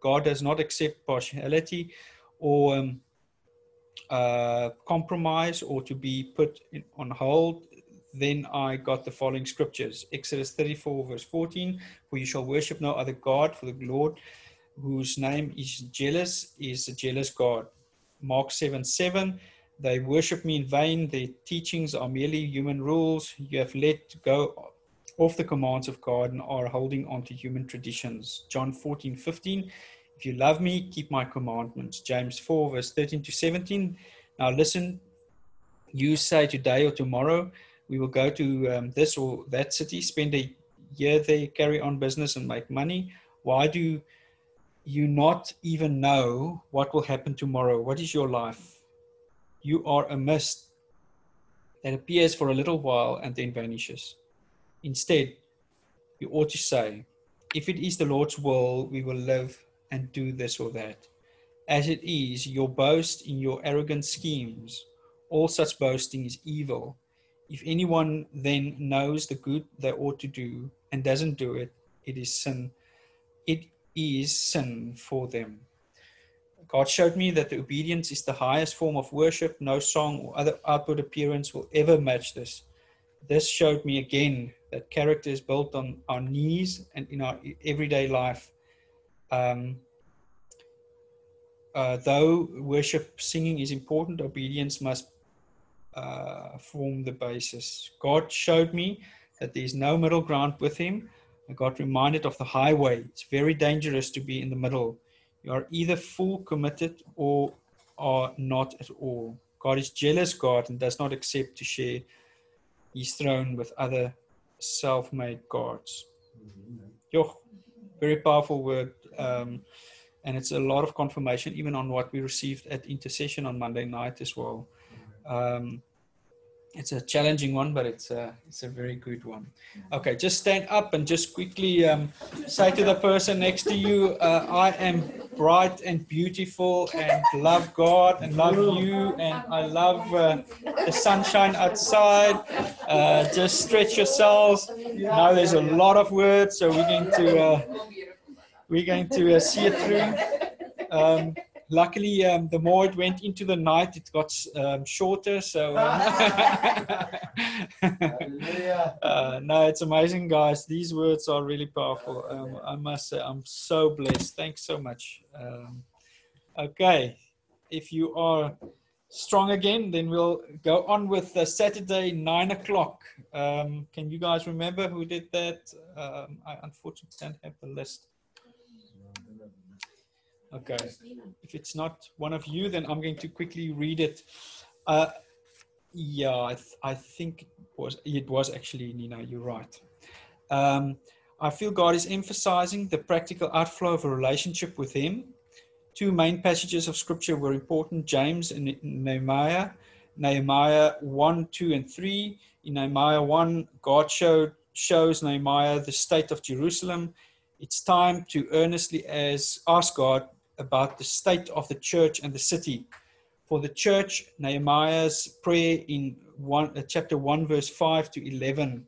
S1: God does not accept partiality or um, uh, compromise or to be put in, on hold. Then I got the following scriptures Exodus 34, verse 14 For you shall worship no other God, for the Lord whose name is jealous is a jealous God. Mark 7 7. They worship me in vain. Their teachings are merely human rules. You have let go off the commands of God and are holding on to human traditions. John 14 15. If you love me, keep my commandments. James 4, verse 13 to 17. Now listen, you say today or tomorrow, we will go to um, this or that city, spend a year there, carry on business, and make money. Why do you not even know what will happen tomorrow. What is your life? You are a mist that appears for a little while and then vanishes. Instead, you ought to say, If it is the Lord's will, we will live and do this or that. As it is, your boast in your arrogant schemes, all such boasting is evil. If anyone then knows the good they ought to do and doesn't do it, it is sin. It is sin for them. God showed me that the obedience is the highest form of worship. No song or other outward appearance will ever match this. This showed me again that character is built on our knees and in our everyday life. Um, uh, though worship singing is important, obedience must uh, form the basis. God showed me that there is no middle ground with Him. I got reminded of the highway. It's very dangerous to be in the middle. You are either full committed or are not at all. God is jealous God and does not accept to share his throne with other self-made gods. Mm-hmm. very powerful word. Um, and it's a lot of confirmation even on what we received at intercession on Monday night as well. Um, it's a challenging one, but it's a it's a very good one. Okay, just stand up and just quickly um, say to the person next to you, uh, "I am bright and beautiful, and love God and love you, and I love uh, the sunshine outside." Uh, just stretch yourselves. Now there's a lot of words, so we're going to uh, we're going to uh, see it through. Um, luckily, um, the more it went into the night, it got um, shorter. So, um, uh, no, it's amazing, guys. These words are really powerful. Um, I must say, I'm so blessed. Thanks so much. Um, okay, if you are strong again, then we'll go on with uh, Saturday, nine o'clock. Um, can you guys remember who did that? I unfortunately don't have the list. Okay. If it's not one of you, then I'm going to quickly read it. Uh, yeah, I, th I think it was, it was actually Nina, you're right. Um, I feel God is emphasizing the practical outflow of a relationship with Him. Two main passages of scripture were important James and Nehemiah. Nehemiah 1, 2, and 3. In Nehemiah 1, God showed, shows Nehemiah the state of Jerusalem. It's time to earnestly as ask God about the state of the church and the city. For the church, Nehemiah's prayer in one, uh, chapter 1, verse 5 to 11.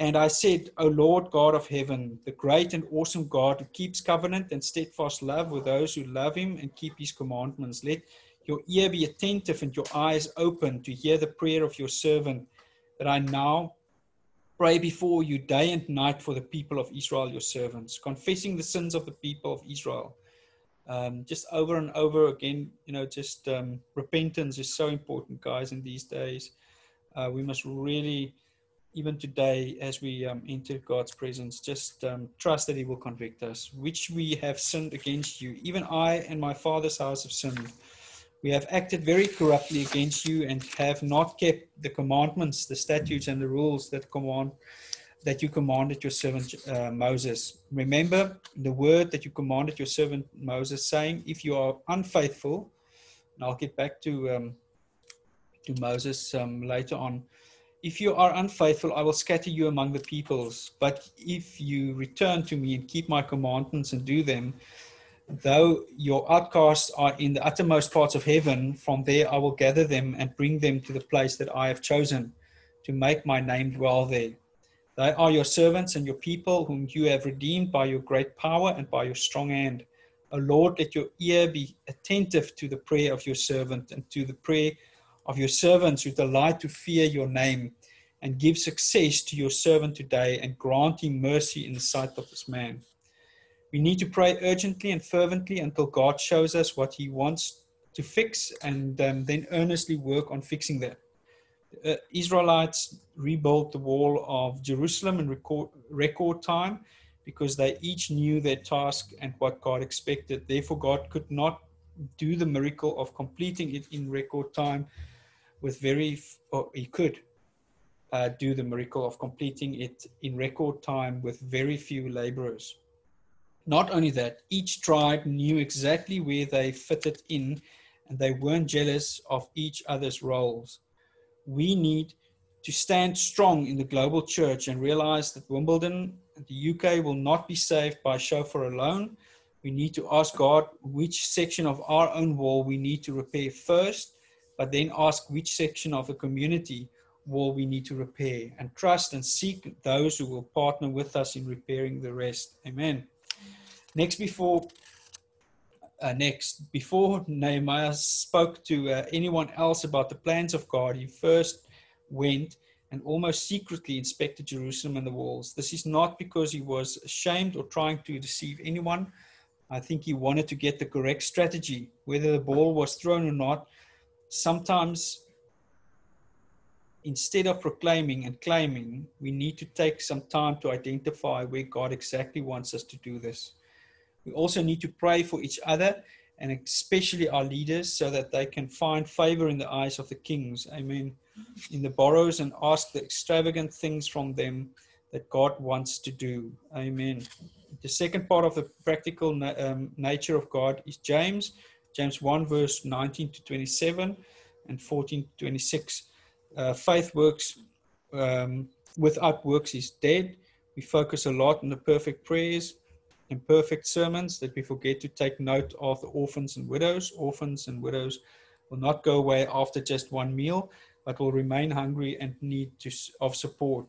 S1: And I said, O Lord God of heaven, the great and awesome God who keeps covenant and steadfast love with those who love him and keep his commandments, let your ear be attentive and your eyes open to hear the prayer of your servant, that I now pray before you day and night for the people of Israel, your servants, confessing the sins of the people of Israel um, just over and over again, you know, just um, repentance is so important, guys, in these days. Uh, we must really, even today, as we um, enter God's presence, just um, trust that He will convict us, which we have sinned against you. Even I and my father's house have sinned. We have acted very corruptly against you and have not kept the commandments, the statutes, and the rules that command that you commanded your servant uh, Moses. Remember the word that you commanded your servant Moses, saying, If you are unfaithful, and I'll get back to, um, to Moses um, later on. If you are unfaithful, I will scatter you among the peoples. But if you return to me and keep my commandments and do them, though your outcasts are in the uttermost parts of heaven, from there I will gather them and bring them to the place that I have chosen to make my name dwell there. They are your servants and your people, whom you have redeemed by your great power and by your strong hand. O Lord, let your ear be attentive to the prayer of your servant and to the prayer of your servants who delight to fear your name, and give success to your servant today and grant him mercy in the sight of this man. We need to pray urgently and fervently until God shows us what he wants to fix and um, then earnestly work on fixing that uh, Israelites rebuilt the wall of Jerusalem in record, record time because they each knew their task and what God expected. Therefore, God could not do the miracle of completing it in record time with very, or he could uh, do the miracle of completing it in record time with very few laborers. Not only that, each tribe knew exactly where they fitted in and they weren't jealous of each other's roles we need to stand strong in the global church and realize that Wimbledon and the UK will not be saved by shofar alone. We need to ask God which section of our own wall we need to repair first, but then ask which section of the community wall we need to repair and trust and seek those who will partner with us in repairing the rest. Amen. Next, before uh, next, before Nehemiah spoke to uh, anyone else about the plans of God, he first went and almost secretly inspected Jerusalem and the walls. This is not because he was ashamed or trying to deceive anyone. I think he wanted to get the correct strategy, whether the ball was thrown or not. Sometimes, instead of proclaiming and claiming, we need to take some time to identify where God exactly wants us to do this. We also need to pray for each other and especially our leaders so that they can find favor in the eyes of the kings. Amen. In the borrows and ask the extravagant things from them that God wants to do. Amen. The second part of the practical um, nature of God is James, James 1, verse 19 to 27 and 14 to 26. uh, faith works um, without works is dead. We focus a lot on the perfect prayers and perfect sermons that we forget to take note of the orphans and widows. Orphans and widows will not go away after just one meal, but will remain hungry and need to, of support.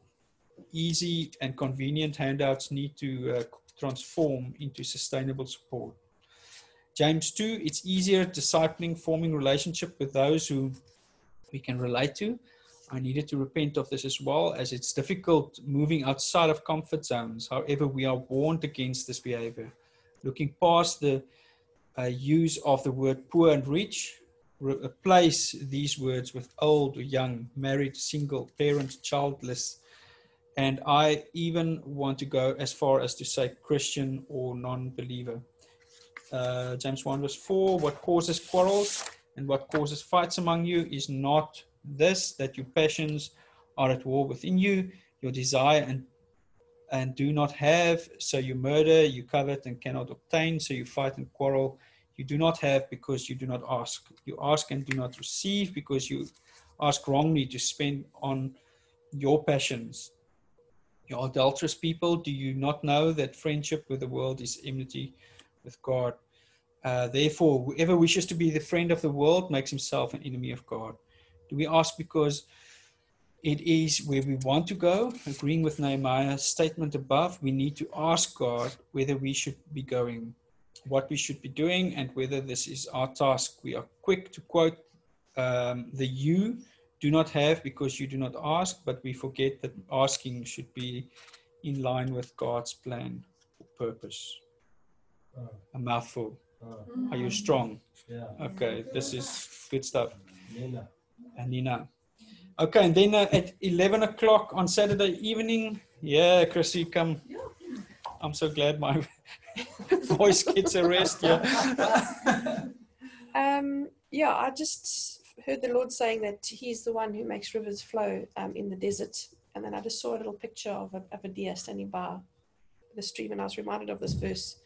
S1: Easy and convenient handouts need to uh, transform into sustainable support. James 2, it's easier discipling, forming relationship with those who we can relate to. I needed to repent of this as well, as it's difficult moving outside of comfort zones. However, we are warned against this behavior. Looking past the uh, use of the word poor and rich, replace these words with old or young, married, single, parent, childless. And I even want to go as far as to say Christian or non believer. Uh, James 1 verse 4 What causes quarrels and what causes fights among you is not this that your passions are at war within you, your desire and and do not have, so you murder, you covet and cannot obtain, so you fight and quarrel. You do not have because you do not ask. You ask and do not receive because you ask wrongly to spend on your passions. You adulterous people, do you not know that friendship with the world is enmity with God? Uh, therefore, whoever wishes to be the friend of the world makes himself an enemy of God. Do we ask because it is where we want to go? Agreeing with Nehemiah's statement above, we need to ask God whether we should be going, what we should be doing, and whether this is our task. We are quick to quote um, the you do not have because you do not ask, but we forget that asking should be in line with God's plan or purpose. A mouthful. Are you strong?
S9: Yeah.
S1: Okay, this is good stuff.
S9: Nina.
S1: And Nina. Okay, and then uh, at 11 o'clock on Saturday evening, yeah, Chrissy, come. I'm so glad my voice gets a rest. Yeah.
S5: Um, yeah, I just heard the Lord saying that He's the one who makes rivers flow um, in the desert. And then I just saw a little picture of a, of a deer standing by the stream, and I was reminded of this verse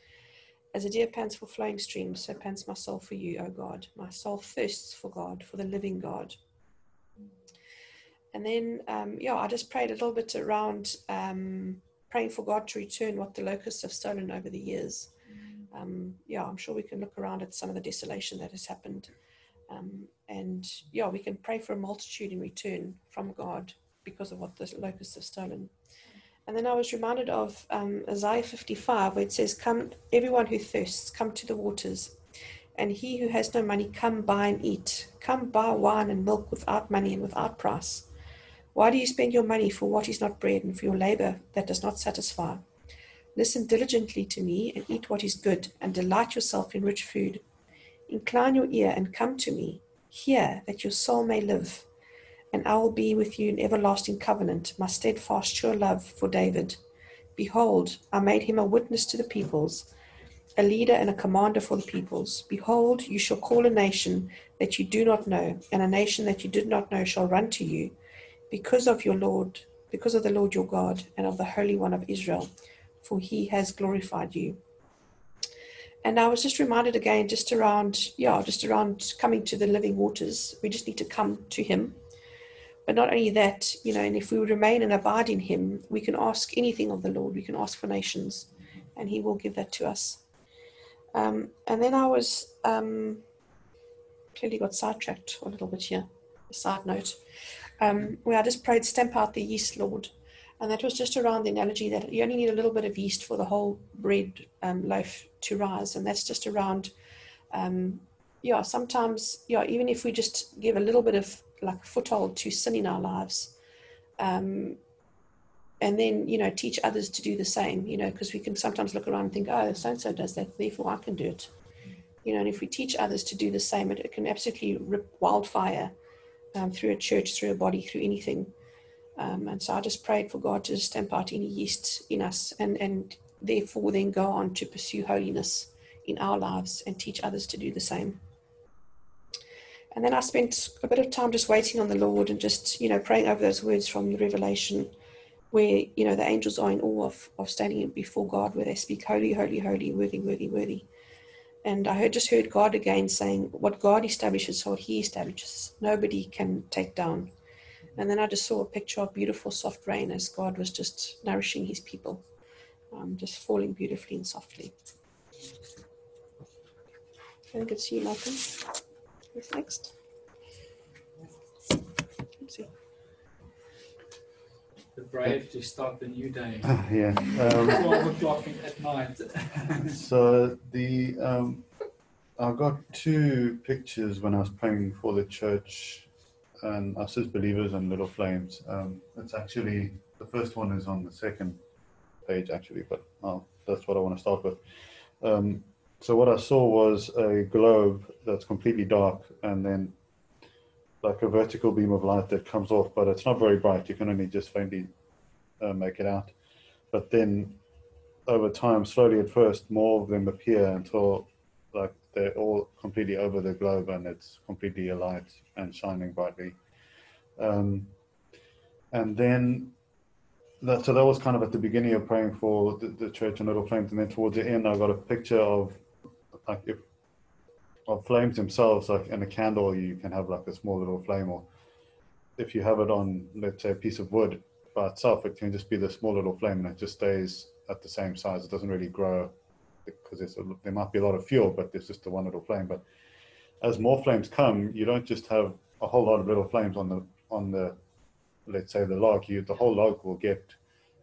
S5: As a deer pants for flowing streams, so pants my soul for you, O God. My soul thirsts for God, for the living God. And then, um, yeah, I just prayed a little bit around um, praying for God to return what the locusts have stolen over the years. Um, yeah, I'm sure we can look around at some of the desolation that has happened. Um, and yeah, we can pray for a multitude in return from God because of what the locusts have stolen. And then I was reminded of um, Isaiah 55, where it says, Come, everyone who thirsts, come to the waters. And he who has no money, come buy and eat. Come buy wine and milk without money and without price. Why do you spend your money for what is not bread and for your labor that does not satisfy? Listen diligently to me and eat what is good, and delight yourself in rich food. Incline your ear and come to me. Hear that your soul may live, and I will be with you in everlasting covenant, my steadfast, sure love for David. Behold, I made him a witness to the peoples, a leader and a commander for the peoples. Behold, you shall call a nation that you do not know, and a nation that you did not know shall run to you, because of your Lord, because of the Lord your God, and of the Holy One of Israel for he has glorified you. And I was just reminded again, just around, yeah, just around coming to the living waters. We just need to come to him. But not only that, you know, and if we remain and abide in him, we can ask anything of the Lord. We can ask for nations, and he will give that to us. Um, and then I was um, clearly got sidetracked a little bit here. A side note, um, where I just prayed, stamp out the yeast, Lord. And that was just around the analogy that you only need a little bit of yeast for the whole bread um, loaf to rise. And that's just around, um, yeah, sometimes, yeah, even if we just give a little bit of like a foothold to sin in our lives, um, and then, you know, teach others to do the same, you know, because we can sometimes look around and think, oh, so and so does that, therefore I can do it. You know, and if we teach others to do the same, it, it can absolutely rip wildfire um, through a church, through a body, through anything. Um, and so I just prayed for God to stamp out any yeast in us and, and therefore then go on to pursue holiness in our lives and teach others to do the same. And then I spent a bit of time just waiting on the Lord and just, you know, praying over those words from the Revelation where, you know, the angels are in awe of, of standing before God where they speak, Holy, holy, holy, worthy, worthy, worthy. And I heard, just heard God again saying, What God establishes, what He establishes, nobody can take down. And then I just saw a picture of beautiful soft rain as God was just nourishing his people, um, just falling beautifully and softly. I think it's you, Malcolm. Who's next? Let's see.
S1: The brave to start the new day.
S9: yeah. Um,
S1: 12 o'clock at night.
S9: so the um, I got two pictures when I was praying for the church and us as believers and Little Flames. Um, it's actually the first one is on the second page actually, but well, that's what I want to start with. Um, so what I saw was a globe that's completely dark, and then like a vertical beam of light that comes off, but it's not very bright. You can only just faintly uh, make it out. But then over time, slowly at first, more of them appear until like they're all completely over the globe and it's completely alight and shining brightly. Um, and then that, so that was kind of at the beginning of praying for the, the church and little flames. And then towards the end, I got a picture of like if of flames themselves, like in a candle, you can have like a small little flame, or if you have it on, let's say, a piece of wood by itself, it can just be the small little flame and it just stays at the same size. It doesn't really grow because there might be a lot of fuel, but there's just the one little flame. But as more flames come, you don't just have a whole lot of little flames on the on the let's say the log. You the whole log will get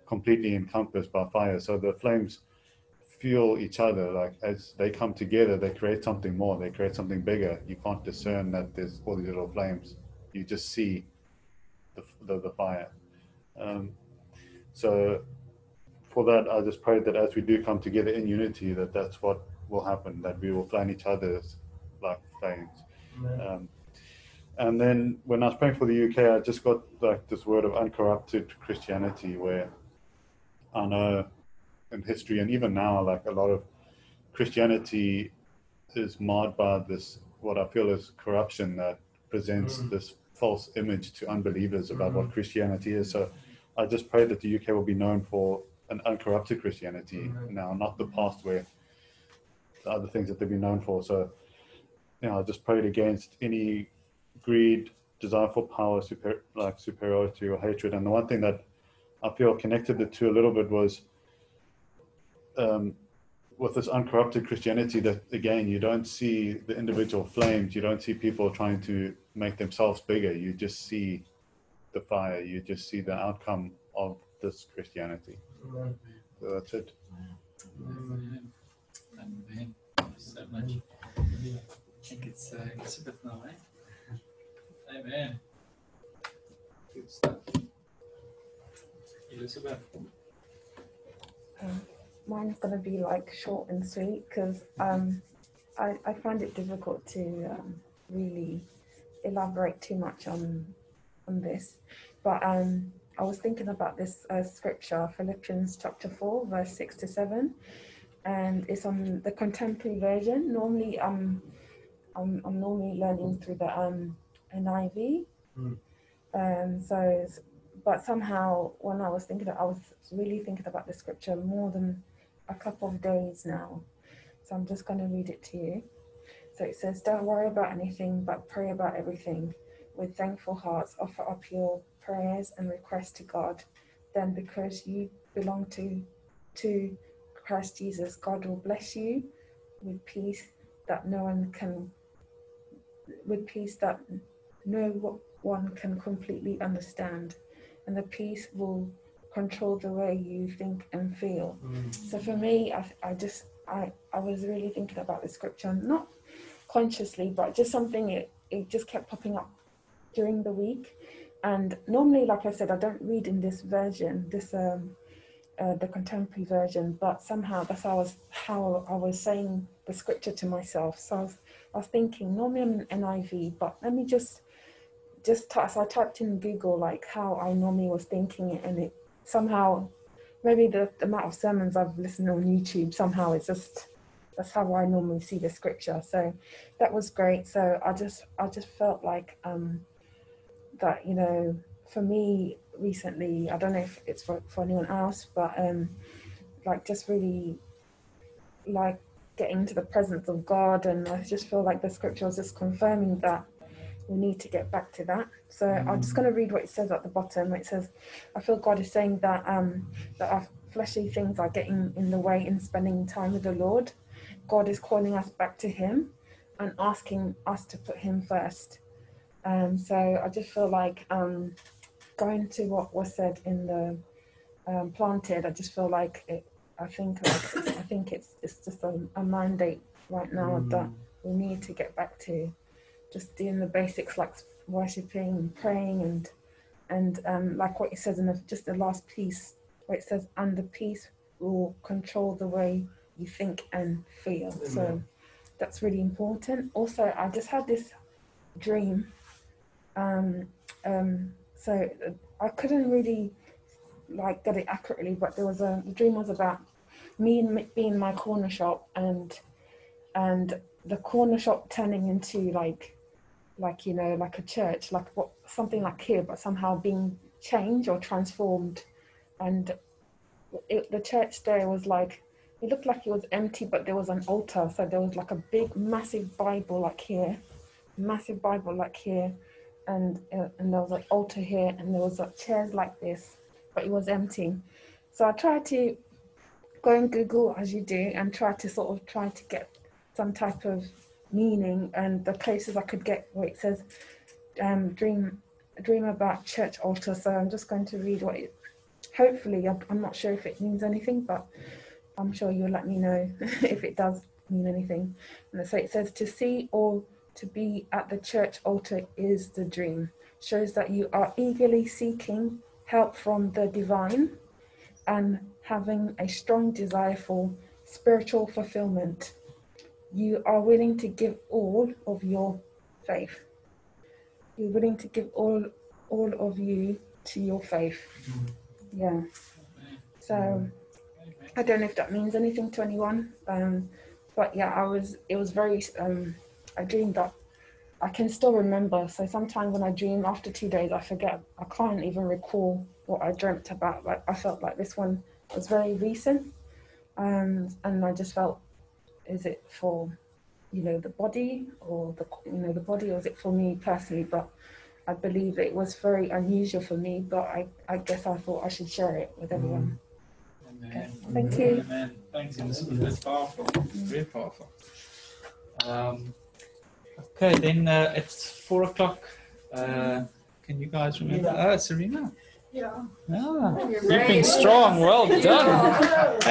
S9: completely encompassed by fire. So the flames fuel each other. Like as they come together, they create something more. They create something bigger. You can't discern that there's all these little flames. You just see the the, the fire. Um, so for that, I just pray that as we do come together in unity, that that's what will happen. That we will flame each other's like flames. Um, and then when I was praying for the UK, I just got like this word of uncorrupted Christianity, where I know in history and even now, like a lot of Christianity is marred by this, what I feel is corruption that presents mm-hmm. this false image to unbelievers about mm-hmm. what Christianity is. So I just pray that the UK will be known for an uncorrupted Christianity mm-hmm. now, not the past where the other things that they've been known for. So, you know, I just prayed against any greed, desire for power, super, like superiority or hatred. And the one thing that I feel connected the two a little bit was um, with this uncorrupted Christianity that again you don't see the individual flames, you don't see people trying to make themselves bigger. You just see the fire. You just see the outcome of this Christianity. So that's it.
S1: Amen. Amen. So much. I think it's uh, Elizabeth now, eh? Amen. Good stuff. Elizabeth.
S8: Um, mine's going to be like short and sweet because um, I, I find it difficult to um, really elaborate too much on on this. But um, I was thinking about this uh, scripture, Philippians chapter 4, verse 6 to 7, and it's on the contemporary version. Normally, um, I'm, I'm normally learning through the um, NIV. Mm. Um, so, but somehow when I was thinking, I was really thinking about the scripture more than a couple of days now. So I'm just going to read it to you. So it says, Don't worry about anything, but pray about everything. With thankful hearts, offer up your prayers and requests to God. Then, because you belong to, to Christ Jesus, God will bless you with peace that no one can, with peace that no one can completely understand. And the peace will control the way you think and feel. Mm. So for me, I, I just I, I was really thinking about the scripture, not consciously, but just something it, it just kept popping up during the week. And normally, like I said, I don't read in this version, this um, uh, the contemporary version, but somehow that's how I was how I was saying the scripture to myself. So I was, I was thinking, normally I'm an NIV, but let me just just t- so I typed in Google like how I normally was thinking it, and it somehow maybe the, the amount of sermons I've listened on YouTube somehow it's just that's how I normally see the scripture. So that was great. So I just I just felt like um, that you know for me recently I don't know if it's for, for anyone else, but um, like just really like getting to the presence of God, and I just feel like the scripture was just confirming that we need to get back to that. So I'm just going to read what it says at the bottom. It says, I feel God is saying that um, that our fleshly things are getting in the way in spending time with the Lord. God is calling us back to Him and asking us to put Him first. Um, so I just feel like um, going to what was said in the um, planted. I just feel like it. I think like, I think it's it's just a, a mandate right now that we need to get back to just doing the basics like worshiping and praying and and um, like what it says in the, just the last piece where it says and the peace will control the way you think and feel. So that's really important. Also i just had this dream um, um, so uh, i couldn't really like get it accurately but there was a the dream was about me and being my corner shop and and the corner shop turning into like like you know like a church like what something like here but somehow being changed or transformed. And it, the church there was like it looked like it was empty but there was an altar. So there was like a big massive bible like here massive bible like here. And uh, and there was an altar here and there was like chairs like this but it was empty. So i tried to go and google as you do and try to sort of try to get some type of meaning and the places I could get where it says um, dream dream about church altar. So I'm just going to read what it. Hopefully, I'm not sure if it means anything, but I'm sure you'll let me know if it does mean anything. And so it says to see or to be at the church altar is the dream. Shows that you are eagerly seeking help from the divine and having a strong desire for spiritual fulfillment you are willing to give all of your faith. You're willing to give all all of you to your faith. Yeah. So I don't know if that means anything to anyone. Um, but yeah, I was it was very um, I dreamed that I can still remember. So sometimes when I dream after two days I forget. I can't even recall what I dreamt about. Like I felt like this one was very recent. Um, and I just felt is it for you know the body or the you know the body or is it for me personally? But I believe it was very unusual for me but I, I guess I thought I should share it with everyone. Okay. thank you.
S1: Amen. thanks Elizabeth. That's powerful. Very powerful. Um, okay then uh, it's four o'clock. Uh, can you guys remember? Oh Serena
S10: yeah.
S1: Ah, keeping strong. Well done. well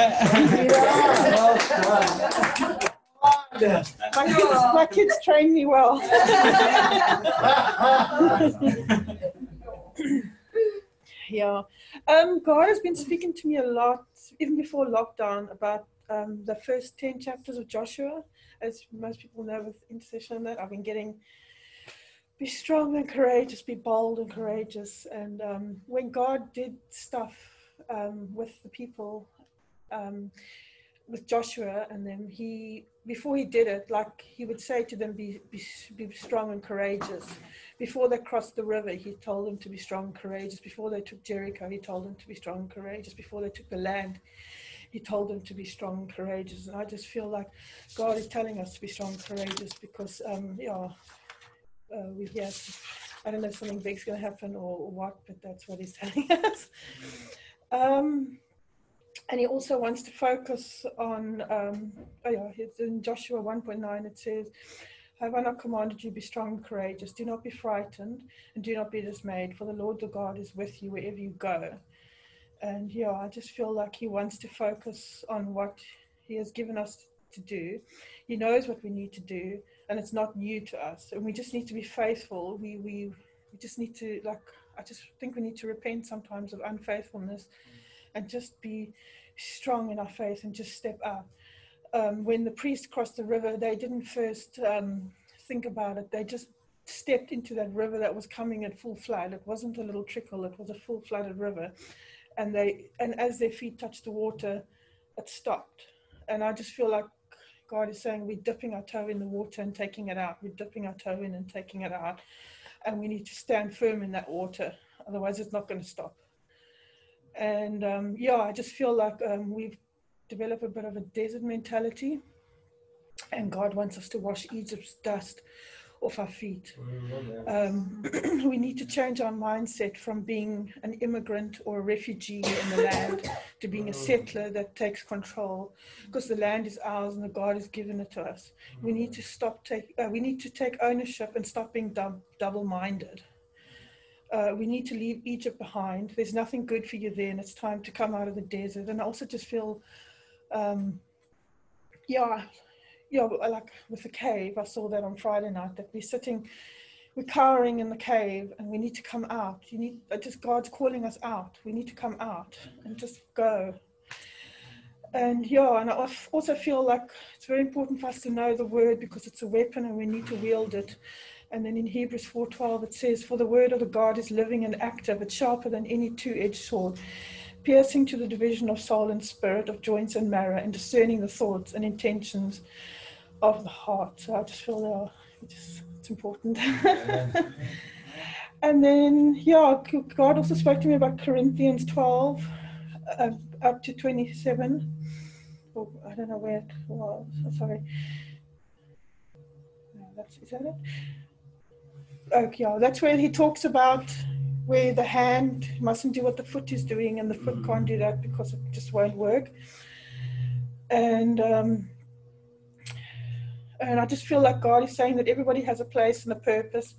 S10: done. My kids, my kids train me well. yeah. Um, God has been speaking to me a lot, even before lockdown, about um, the first 10 chapters of Joshua. As most people know with intercession, that I've been getting be strong and courageous, be bold and courageous. And um, when God did stuff um, with the people, um, with Joshua and them, he before he did it, like he would say to them, be, be, be strong and courageous. Before they crossed the river, he told them to be strong and courageous. Before they took Jericho, he told them to be strong and courageous. Before they took the land, he told them to be strong and courageous. And I just feel like God is telling us to be strong and courageous because, um, yeah, uh, we I don't know if something big's going to happen or, what, but that's what he's telling us. Um, and he also wants to focus on, um, oh yeah, it's in Joshua 1.9, it says, Have I not commanded you, be strong and courageous? Do not be frightened and do not be dismayed, for the Lord your God is with you wherever you go. And yeah, I just feel like he wants to focus on what he has given us to do. He knows what we need to do, and it's not new to us. And we just need to be faithful. We, we, we just need to, like, I just think we need to repent sometimes of unfaithfulness and just be strong in our faith and just step up. Um, when the priests crossed the river, they didn't first um, think about it. They just stepped into that river that was coming at full flood. It wasn't a little trickle; it was a full flooded river. And they, and as their feet touched the water, it stopped. And I just feel like God is saying we're dipping our toe in the water and taking it out. We're dipping our toe in and taking it out, and we need to stand firm in that water. Otherwise, it's not going to stop and um, yeah, I just feel like um, we've developed a bit of a desert mentality, and God wants us to wash Egypt's dust off our feet. Um, we need to change our mindset from being an immigrant or a refugee in the land to being a settler that takes control, because the land is ours and the God has given it to us. We need to stop take. Uh, we need to take ownership and stop being dub- double-minded. Uh, we need to leave Egypt behind. There's nothing good for you there, and it's time to come out of the desert. And I also just feel, um, yeah, yeah, like with the cave, I saw that on Friday night that we're sitting, we're cowering in the cave, and we need to come out. You need uh, just God's calling us out. We need to come out and just go. And yeah, and I also feel like it's very important for us to know the word because it's a weapon and we need to wield it. And then in Hebrews 4:12 it says, "For the word of the God is living and active; it's sharper than any two-edged sword, piercing to the division of soul and spirit, of joints and marrow, and discerning the thoughts and intentions of the heart." So I just feel that it's, just, it's important. and then yeah, God also spoke to me about Corinthians 12 uh, up to 27. Oh, I don't know where it was. Sorry. No, that's, is that it? okay, yeah, that's where he talks about where the hand mustn't do what the foot is doing, and the foot mm. can't do that because it just won't work. And um, and I just feel like God is saying that everybody has a place and a purpose,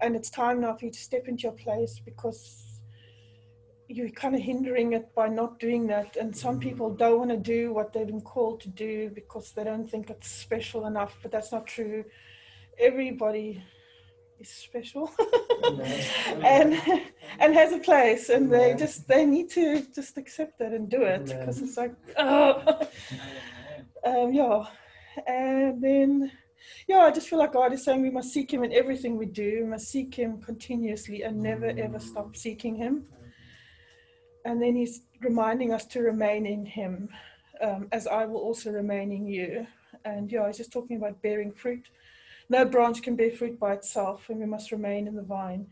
S10: and it's time now for you to step into your place because you're kind of hindering it by not doing that. And some people don't want to do what they've been called to do because they don't think it's special enough, but that's not true. Everybody is special. And and has a place and they just they need to just accept it and do it because it's like oh. Um, yeah and then yeah i just feel like god is saying we must seek him in everything we do. We must seek him continuously and never ever stop seeking him. And then he's reminding us to remain in him um, as i will also remain in you. And yeah he's just talking about bearing fruit. No branch can bear fruit by itself, and we must remain in the vine.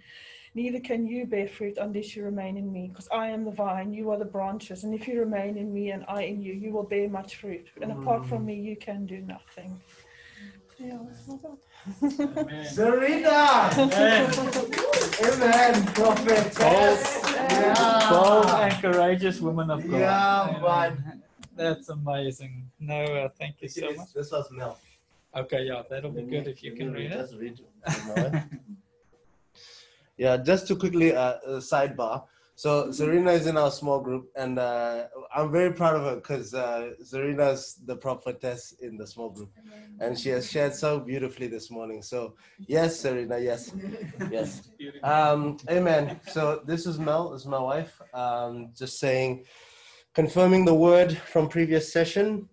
S10: Neither can you bear fruit unless you remain in me, because I am the vine, you are the branches. And if you remain in me and I in you, you will bear much fruit. And apart from me, you can do nothing. Yeah,
S11: Serena! Amen, prophet.
S1: Bold, yeah. bold and courageous woman of God.
S11: Yeah, man.
S1: That's amazing. No, uh, thank you so much.
S11: This was Mel.
S1: Okay, yeah, that'll be good if you can read it.
S4: Just read it. yeah, just to quickly uh, uh, sidebar. So Serena is in our small group, and uh, I'm very proud of her because uh, Serena's the prophetess in the small group, and she has shared so beautifully this morning. So yes, Serena, yes, yes, um, amen. So this is Mel, this is my wife. Um, just saying, confirming the word from previous session.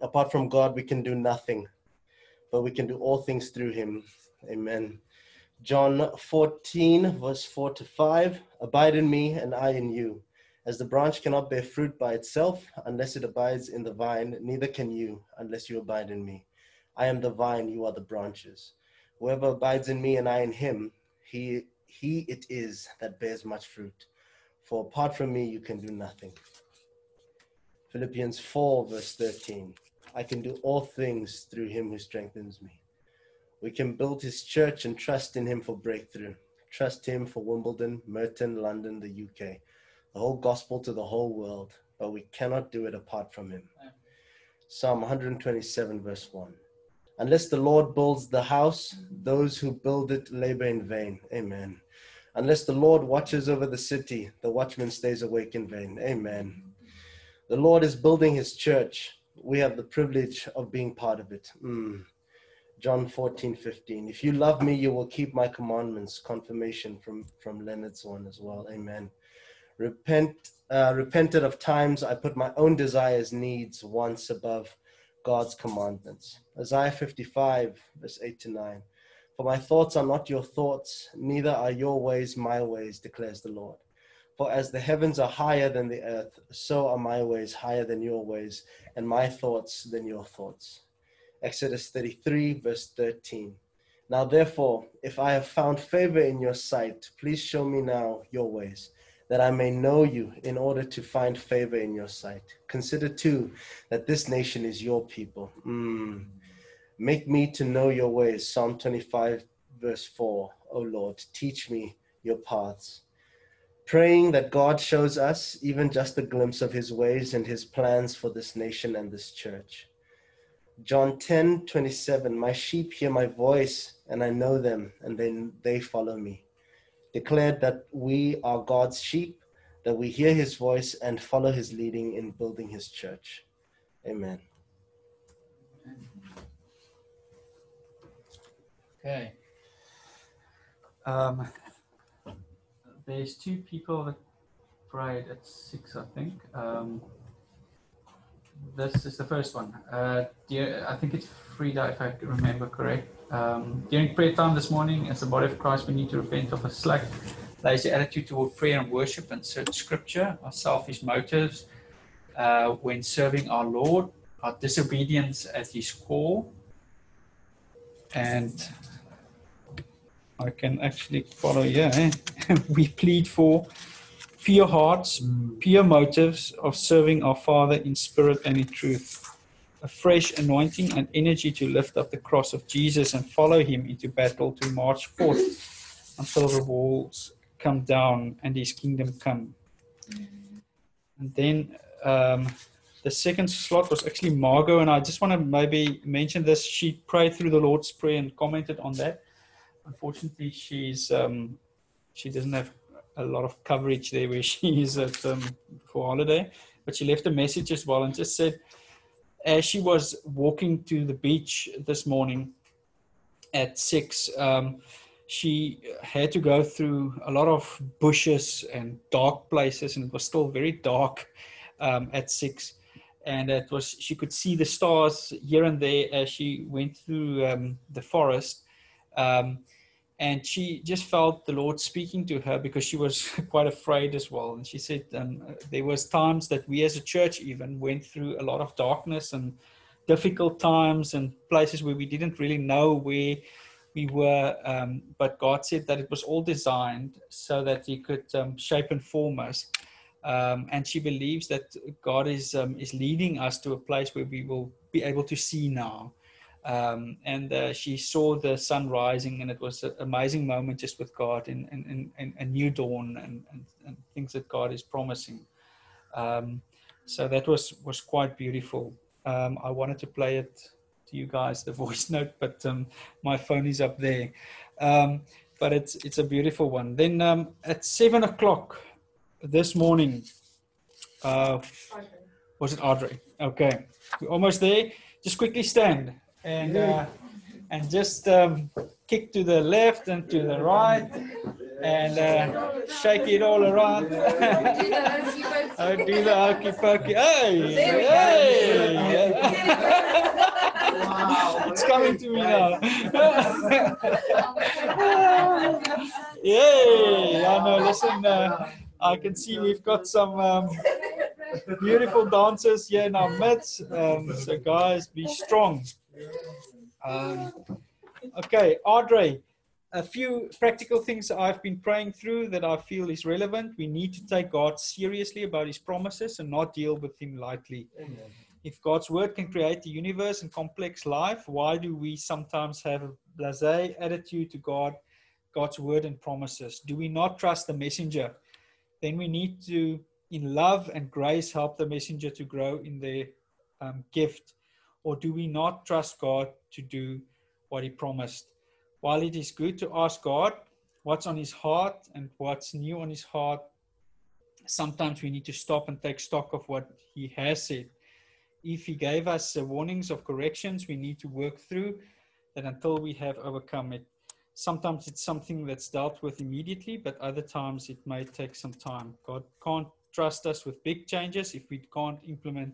S4: Apart from God, we can do nothing but we can do all things through him. Amen. John 14, verse 4 to 5 Abide in me, and I in you. As the branch cannot bear fruit by itself unless it abides in the vine, neither can you unless you abide in me. I am the vine, you are the branches. Whoever abides in me and I in him, he, he it is that bears much fruit. For apart from me, you can do nothing. Philippians 4, verse 13. I can do all things through him who strengthens me. We can build his church and trust in him for breakthrough. Trust him for Wimbledon, Merton, London, the UK, the whole gospel to the whole world, but we cannot do it apart from him. Psalm 127, verse 1. Unless the Lord builds the house, those who build it labor in vain. Amen. Unless the Lord watches over the city, the watchman stays awake in vain. Amen. The Lord is building his church we have the privilege of being part of it. Mm. John 14, 15. If you love me, you will keep my commandments. Confirmation from, from Leonard's one as well. Amen. Repent, uh, repented of times I put my own desires, needs, once above God's commandments. Isaiah 55, verse 8 to 9. For my thoughts are not your thoughts, neither are your ways my ways, declares the Lord. For as the heavens are higher than the earth, so are my ways higher than your ways, and my thoughts than your thoughts. Exodus 33, verse 13. Now, therefore, if I have found favor in your sight, please show me now your ways, that I may know you in order to find favor in your sight. Consider too that this nation is your people. Mm. Make me to know your ways. Psalm 25, verse 4. O Lord, teach me your paths. Praying that God shows us even just a glimpse of his ways and his plans for this nation and this church. John 10, 27. My sheep hear my voice, and I know them, and then they follow me. Declared that we are God's sheep, that we hear his voice and follow his leading in building his church. Amen.
S1: Okay. Um, there's two people that prayed at six, I think. Um, this is the first one. Uh, dear, I think it's Frida, if I remember correct. Um, during prayer time this morning, as the body of Christ, we need to repent of a slack, lazy attitude toward prayer and worship and search scripture, our selfish motives uh, when serving our Lord, our disobedience at His call, and I can actually follow yeah, Eh? we plead for pure hearts, pure motives of serving our Father in spirit and in truth. A fresh anointing and energy to lift up the cross of Jesus and follow Him into battle to march forth until the walls come down and His kingdom come. And then um, the second slot was actually Margot, and I just want to maybe mention this. She prayed through the Lord's Prayer and commented on that unfortunately, she's um, she doesn't have a lot of coverage there where she is at um, for holiday. But she left a message as well and just said, as she was walking to the beach this morning at six, um, she had to go through a lot of bushes and dark places, and it was still very dark um, at six. And it was she could see the stars here and there as she went through um, the forest. Um, and she just felt the lord speaking to her because she was quite afraid as well. And she said um, there was times that we as a church even went through a lot of darkness and difficult times and places where we didn't really know where we were. Um, but god said that it was all designed so that he could um, shape and form us. Um, and she believes that god is um, is leading us to a place where we will be able to see now um, and uh, she saw the sun rising and it was an amazing moment just with god and, and, and, a new dawn and, and, and, things that god is promising. Um, so that was was quite beautiful. Um, i wanted to play it to you guys the voice note but um, my phone is up there. Um, but it's it's a beautiful one. Then um, at seven o'clock this morning uh, was it audrey? Okay. We're almost there. Just quickly stand and uh, and just um, kick to the left and to the right and uh, shake it all around. I do the hokey pokey. Hey, hey. wow. it's coming to me now. Yay! I know. Listen, uh, I can see we've got some. Um, beautiful dancers here in our midst. Um, so, guys, be strong. Um, okay, Audrey, a few practical things I've been praying through that I feel is relevant. We need to take God seriously about his promises and not deal with him lightly. Amen. If God's word can create the universe and complex life, why do we sometimes have a blase attitude to God, God's word and promises? Do we not trust the messenger? Then we need to, in love and grace, help the messenger to grow in their um, gift or do we not trust God to do what He promised? While it is good to ask God what's on His heart and what's new on His heart, sometimes we need to stop and take stock of what He has said. If He gave us warnings of corrections, we need to work through that until we have overcome it. Sometimes it's something that's dealt with immediately, but other times it may take some time. God can't trust us with big changes if we can't implement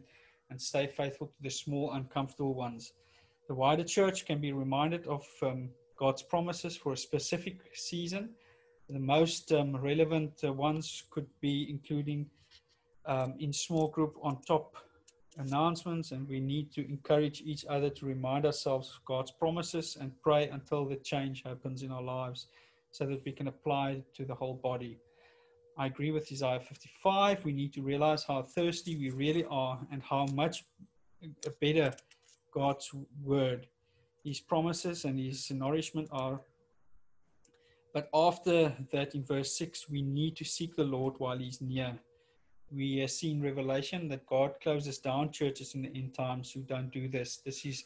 S1: and stay faithful to the small, uncomfortable ones. The wider church can be reminded of um, God's promises for a specific season. The most um, relevant uh, ones could be including um, in small group on top announcements, and we need to encourage each other to remind ourselves of God's promises and pray until the change happens in our lives so that we can apply it to the whole body. I agree with Isaiah 55. We need to realize how thirsty we really are and how much better God's word His promises and His nourishment are. But after that, in verse 6, we need to seek the Lord while He's near. We see in Revelation that God closes down churches in the end times who don't do this. This is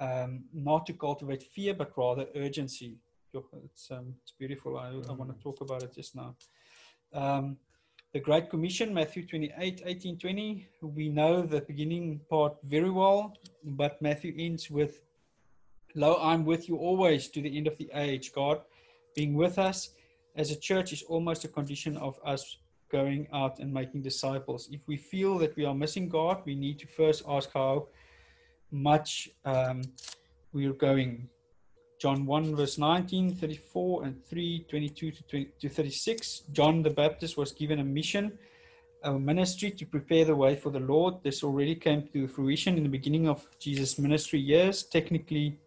S1: um, not to cultivate fear, but rather urgency. It's, um, it's beautiful. I, I want to talk about it just now. Um, the Great Commission, Matthew 28, 18, 20. We know the beginning part very well, but Matthew ends with, Lo, I'm with you always to the end of the age. God being with us as a church is almost a condition of us going out and making disciples. If we feel that we are missing God, we need to first ask how much um, we are going. John 1, verse 19, 34, and 3, 22 to, 20, to 36. John the Baptist was given a mission, a ministry to prepare the way for the Lord. This already came to fruition in the beginning of Jesus' ministry years. Technically,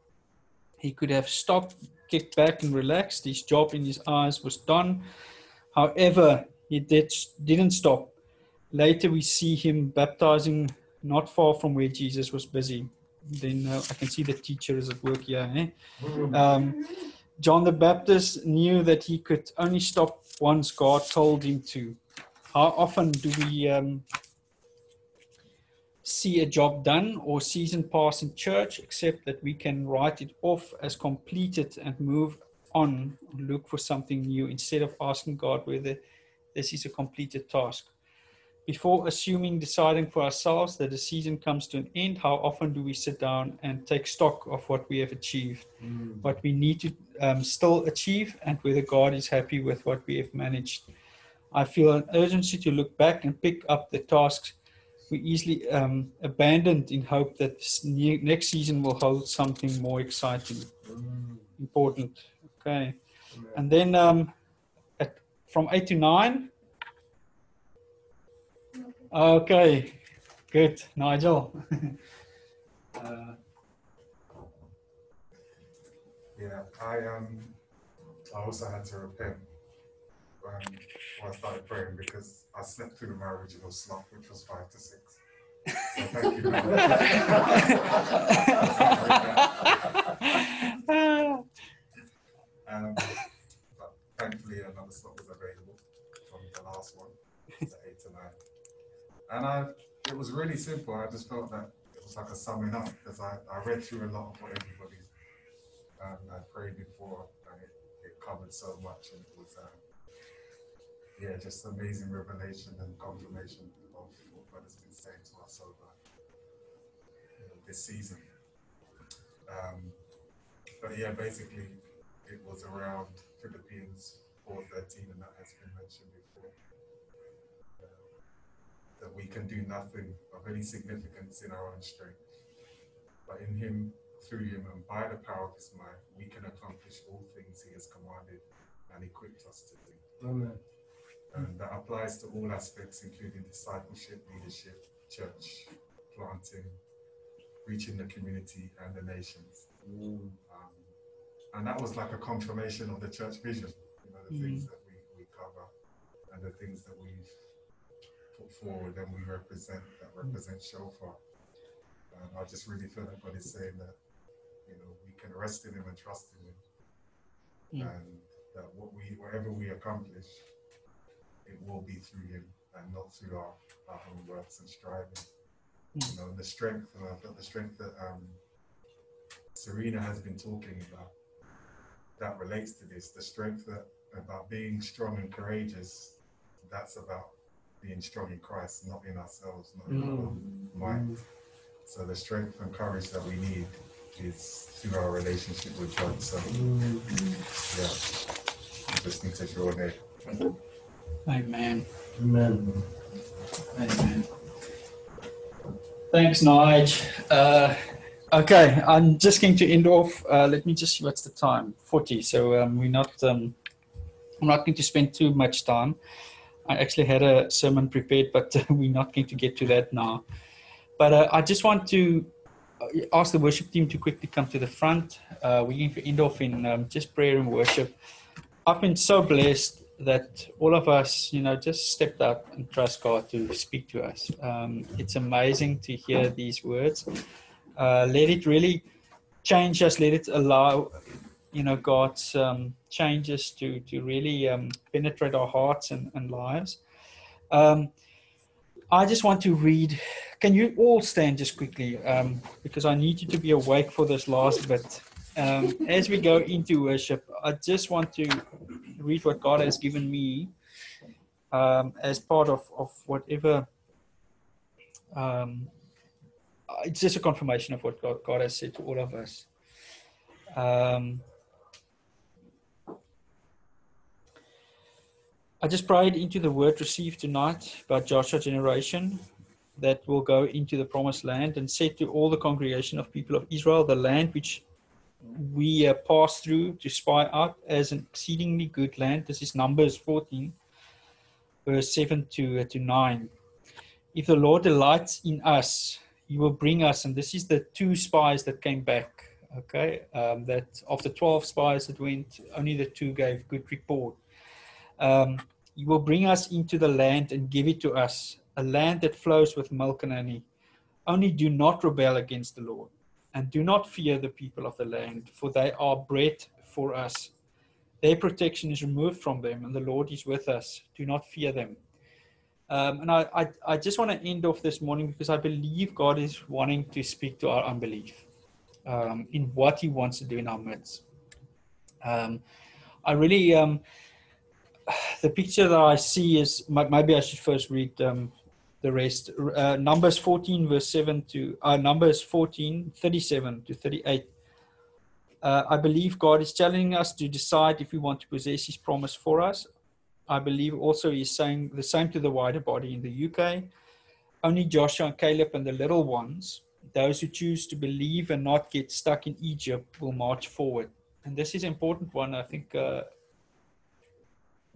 S1: he could have stopped, kicked back, and relaxed. His job in his eyes was done. However, he did, didn't stop. Later, we see him baptizing not far from where Jesus was busy. Then uh, I can see the teacher is at work here. Eh? Um, John the Baptist knew that he could only stop once God told him to. How often do we um, see a job done or season pass in church, except that we can write it off as completed and move on, look for something new instead of asking God whether this is a completed task? Before assuming, deciding for ourselves that the season comes to an end, how often do we sit down and take stock of what we have achieved, mm. what we need to um, still achieve, and whether God is happy with what we have managed? I feel an urgency to look back and pick up the tasks we easily um, abandoned in hope that next season will hold something more exciting, mm. important. Okay. And then um, at, from 8 to 9, Okay, good, Nigel.
S12: uh, yeah, I um, I also had to repent when, when I started praying because I slept through my original slot, which was five to six. So thank you. um, but thankfully, another slot was available from the last one, eight to nine. And I, it was really simple. I just felt that it was like a summing up because I, I read through a lot of what everybody um, I prayed before, and it, it covered so much, and it was, uh, yeah, just amazing revelation and confirmation of what God has been saying to us over this season. Um, but yeah, basically, it was around Philippians 4:13, and that has been mentioned before that we can do nothing of any significance in our own strength. But in Him, through Him, and by the power of His might, we can accomplish all things He has commanded and equipped us to do. Amen. And that applies to all aspects, including discipleship, leadership, church, planting, reaching the community and the nations. Mm. Um, and that was like a confirmation of the church vision, you know, the mm. things that we, we cover and the things that we've put forward and we represent that represent Shofar. Um, I just really feel that God is saying that you know we can rest in Him and trust in Him, yeah. and that what we whatever we accomplish, it will be through Him and not through our, our own works and striving. Yeah. You know, and the strength and I felt the strength that um, Serena has been talking about that relates to this. The strength that about being strong and courageous. That's about being strong in Christ, not in ourselves, not in our mm. mind. So the strength and courage that we need is through our relationship with God. So mm. yeah, just need to draw near.
S1: Amen.
S4: Amen.
S1: Amen. Thanks, Nige. Uh, okay, I'm just going to end off. Uh, let me just see what's the time. Forty. So um, we're not. Um, I'm not going to spend too much time. I actually had a sermon prepared, but we're not going to get to that now. But uh, I just want to uh, ask the worship team to quickly come to the front. Uh, we're going to end off in um, just prayer and worship. I've been so blessed that all of us, you know, just stepped up and trust God to speak to us. Um, it's amazing to hear these words. Uh, let it really change us. Let it allow, you know, God's um, changes to to really um, penetrate our hearts and, and lives. Um, I just want to read. Can you all stand just quickly? Um, because I need you to be awake for this last bit. Um, as we go into worship, I just want to read what God has given me um, as part of, of whatever. It's just a confirmation of what God, God has said to all of us. Um, I just prayed into the word received tonight by Joshua generation that will go into the promised land and said to all the congregation of people of Israel, the land which we uh, pass through to spy out as an exceedingly good land. This is Numbers 14, verse 7 to, uh, to 9. If the Lord delights in us, he will bring us, and this is the two spies that came back. Okay, um, that of the 12 spies that went, only the two gave good report um, you will bring us into the land and give it to us, a land that flows with milk and honey. Only do not rebel against the Lord, and do not fear the people of the land, for they are bread for us. Their protection is removed from them, and the Lord is with us. Do not fear them. Um, and I, I, I just want to end off this morning because I believe God is wanting to speak to our unbelief um, in what He wants to do in our midst. Um, I really um, the picture that I see is maybe I should first read um, the rest. Uh, Numbers 14, verse 7 to uh, Numbers 14, 37 to 38. Uh, I believe God is telling us to decide if we want to possess His promise for us. I believe also He's saying the same to the wider body in the UK. Only Joshua and Caleb and the little ones, those who choose to believe and not get stuck in Egypt, will march forward. And this is an important one. I think uh,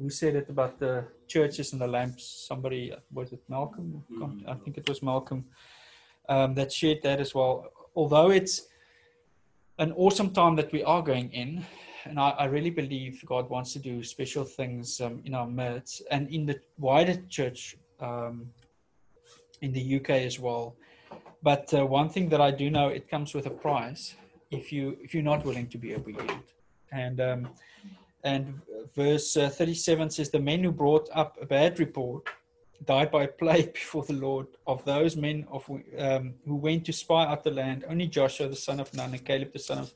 S1: who said it about the churches and the lamps? Somebody was it Malcolm? Mm-hmm. I think it was Malcolm um, that shared that as well. Although it's an awesome time that we are going in, and I, I really believe God wants to do special things um, in our midst and in the wider church um, in the UK as well. But uh, one thing that I do know, it comes with a price if you if you're not willing to be obedient. And um, and verse uh, 37 says, The men who brought up a bad report died by plague before the Lord. Of those men of, um, who went to spy out the land, only Joshua the son of Nun and Caleb the son of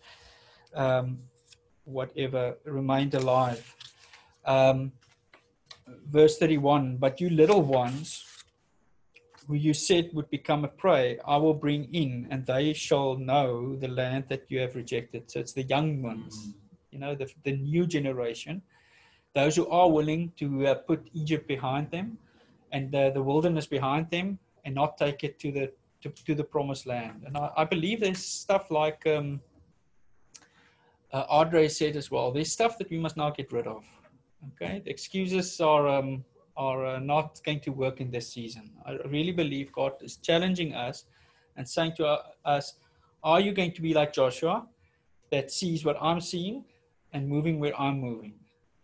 S1: um, whatever remained alive. Um, verse 31 But you little ones, who you said would become a prey, I will bring in, and they shall know the land that you have rejected. So it's the young ones. Mm-hmm you know, the, the new generation, those who are willing to uh, put Egypt behind them and the wilderness behind them and not take it to the to, to the promised land. And I, I believe there's stuff like um, uh, Audrey said as well. There's stuff that we must now get rid of. Okay, the excuses are um, are uh, not going to work in this season. I really believe God is challenging us and saying to uh, us, "Are you going to be like Joshua, that sees what I'm seeing and moving where I'm moving,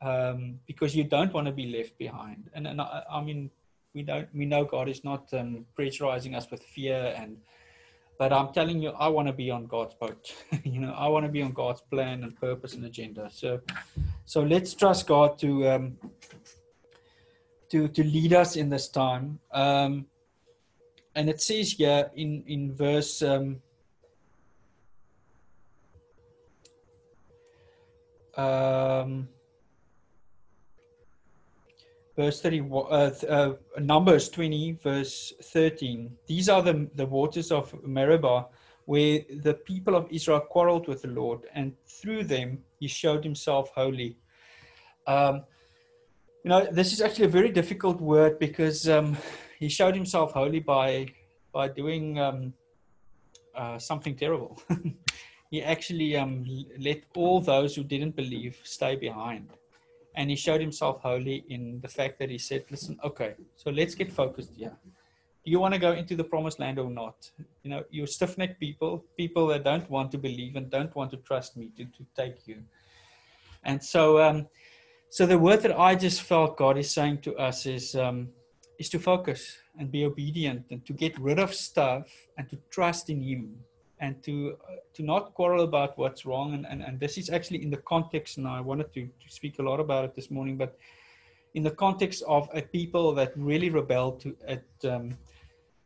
S1: um, because you don't want to be left behind. And, and I, I mean, we don't we know God is not um, pressurizing us with fear and but I'm telling you I want to be on God's boat you know I want to be on God's plan and purpose and agenda so so let's trust God to um, to to lead us in this time um, and it says here in in verse um, um, verse 30, uh, uh, Numbers 20, verse 13. These are the, the waters of Meribah, where the people of Israel quarreled with the Lord, and through them he showed himself holy. Um, you know, this is actually a very difficult word because um, he showed himself holy by by doing um, uh, something terrible. he actually um, let all those who didn't believe stay behind. And he showed himself holy in the fact that he said, listen, okay, so let's get focused here. Do you want to go into the promised land or not? You know, you're stiff necked people, people that don't want to believe and don't want to trust me to, to take you. And so, um, so the word that I just felt God is saying to us is, um, is to focus and be obedient and to get rid of stuff and to trust in Him and to uh, to not quarrel about what's wrong. And, and, and this is actually in the context, and I wanted to, to speak a lot about it this morning, but in the context of a people that really rebelled to at um,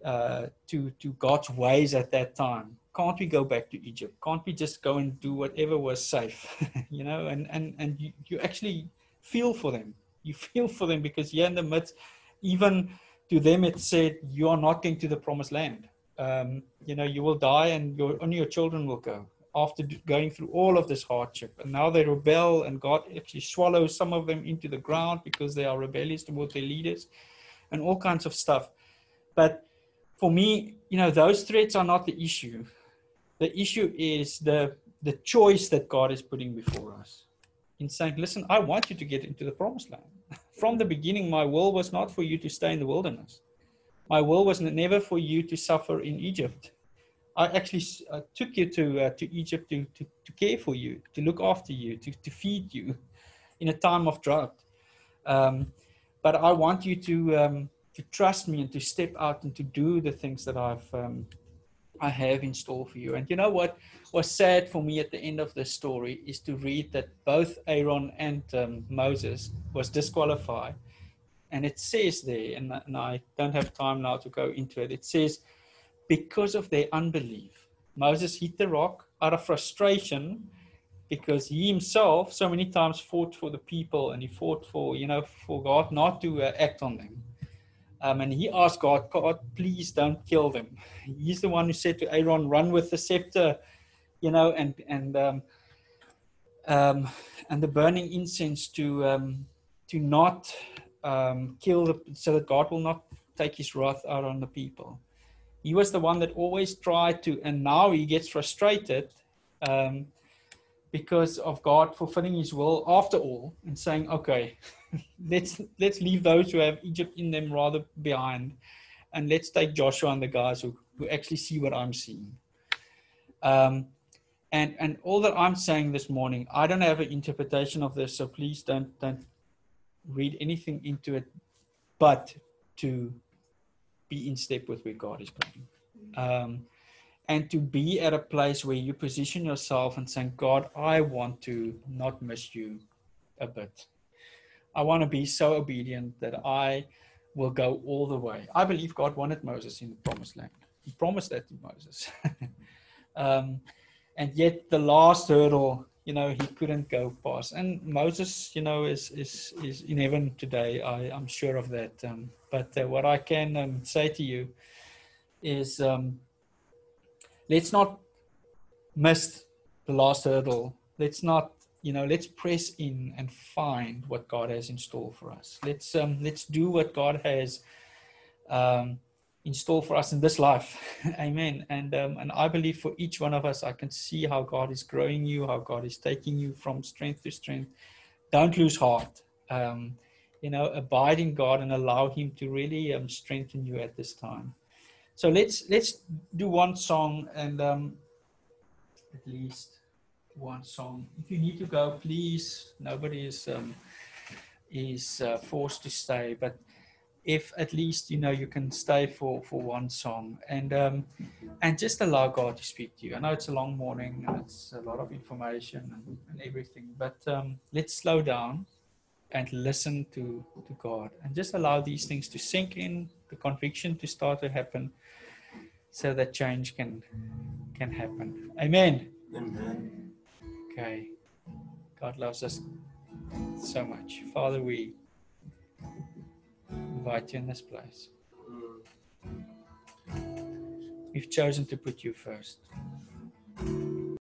S1: uh, to to God's ways at that time. Can't we go back to Egypt? Can't we just go and do whatever was safe? you know, and and and you, you actually feel for them. You feel for them because you're in the midst, even to them it said you are not going to the promised land. Um, you know, you will die and your only your children will go after going through all of this hardship. And now they rebel, and God actually swallows some of them into the ground because they are rebellious toward their leaders and all kinds of stuff. But for me, you know, those threats are not the issue. The issue is the the choice that God is putting before us in saying, listen, I want you to get into the promised land. From the beginning, my will was not for you to stay in the wilderness. My will was never for you to suffer in Egypt. I actually uh, took you to uh, to Egypt to, to, to care for you, to look after you, to, to feed you in a time of drought. Um, but I want you to um, to trust me and to step out and to do the things that I've um, I have in store for you. And you know what was sad for me at the end of this story is to read that both Aaron and um, Moses was disqualified. And it says there, and, and I don't have time now to go into it. It says because of their unbelief. Moses hit the rock out of frustration because he himself so many times fought for the people and he fought for, you know, for God not to uh, act on them. Um, and he asked God, God, please don't kill them. He's the one who said to Aaron, run with the scepter, you know, and, and, um, um, and the burning incense to, um, to not um, kill, the, so that God will not take his wrath out on the people he was the one that always tried to, and now he gets frustrated um, because of God fulfilling His will after all, and saying, "Okay, let's let's leave those who have Egypt in them rather behind, and let's take Joshua and the guys who, who actually see what I'm seeing." Um, and and all that I'm saying this morning, I don't have an interpretation of this, so please don't don't read anything into it, but to be in step with where God is going. Um, and to be at a place where you position yourself and saying, God, I want to not miss you a bit. I want to be so obedient that I will go all the way. I believe God wanted Moses in the promised land. He promised that to Moses. um, and yet the last hurdle you know he couldn't go past. And moses you know is is is in heaven today i i'm sure of that um, but uh, what i can um, say to you is um, let's not miss the last hurdle. Let's not you know let's press in and find what god has in store for us. Let's um let's do what god has um in store for us in this life. Amen. And um, and I believe for each one of us, I can see how God is growing you, how God is taking you from strength to strength. Don't lose heart. Um, you know, abide in God and allow Him to really um, strengthen you at this time. So let's let's do one song and um, at least one song. If you need to go, please. Nobody is um, is uh, forced to stay, but if at least you know you can stay for for one song. And um and just allow god to speak to you. I know it's a long morning and it's a lot of information and, and everything but um let's slow down and listen to to god. And just allow these things to sink in the conviction to start to happen so that change can can happen. Amen.
S4: Amen.
S1: okay. God loves us so much. Father we invite you in this place. We've chosen to put you first.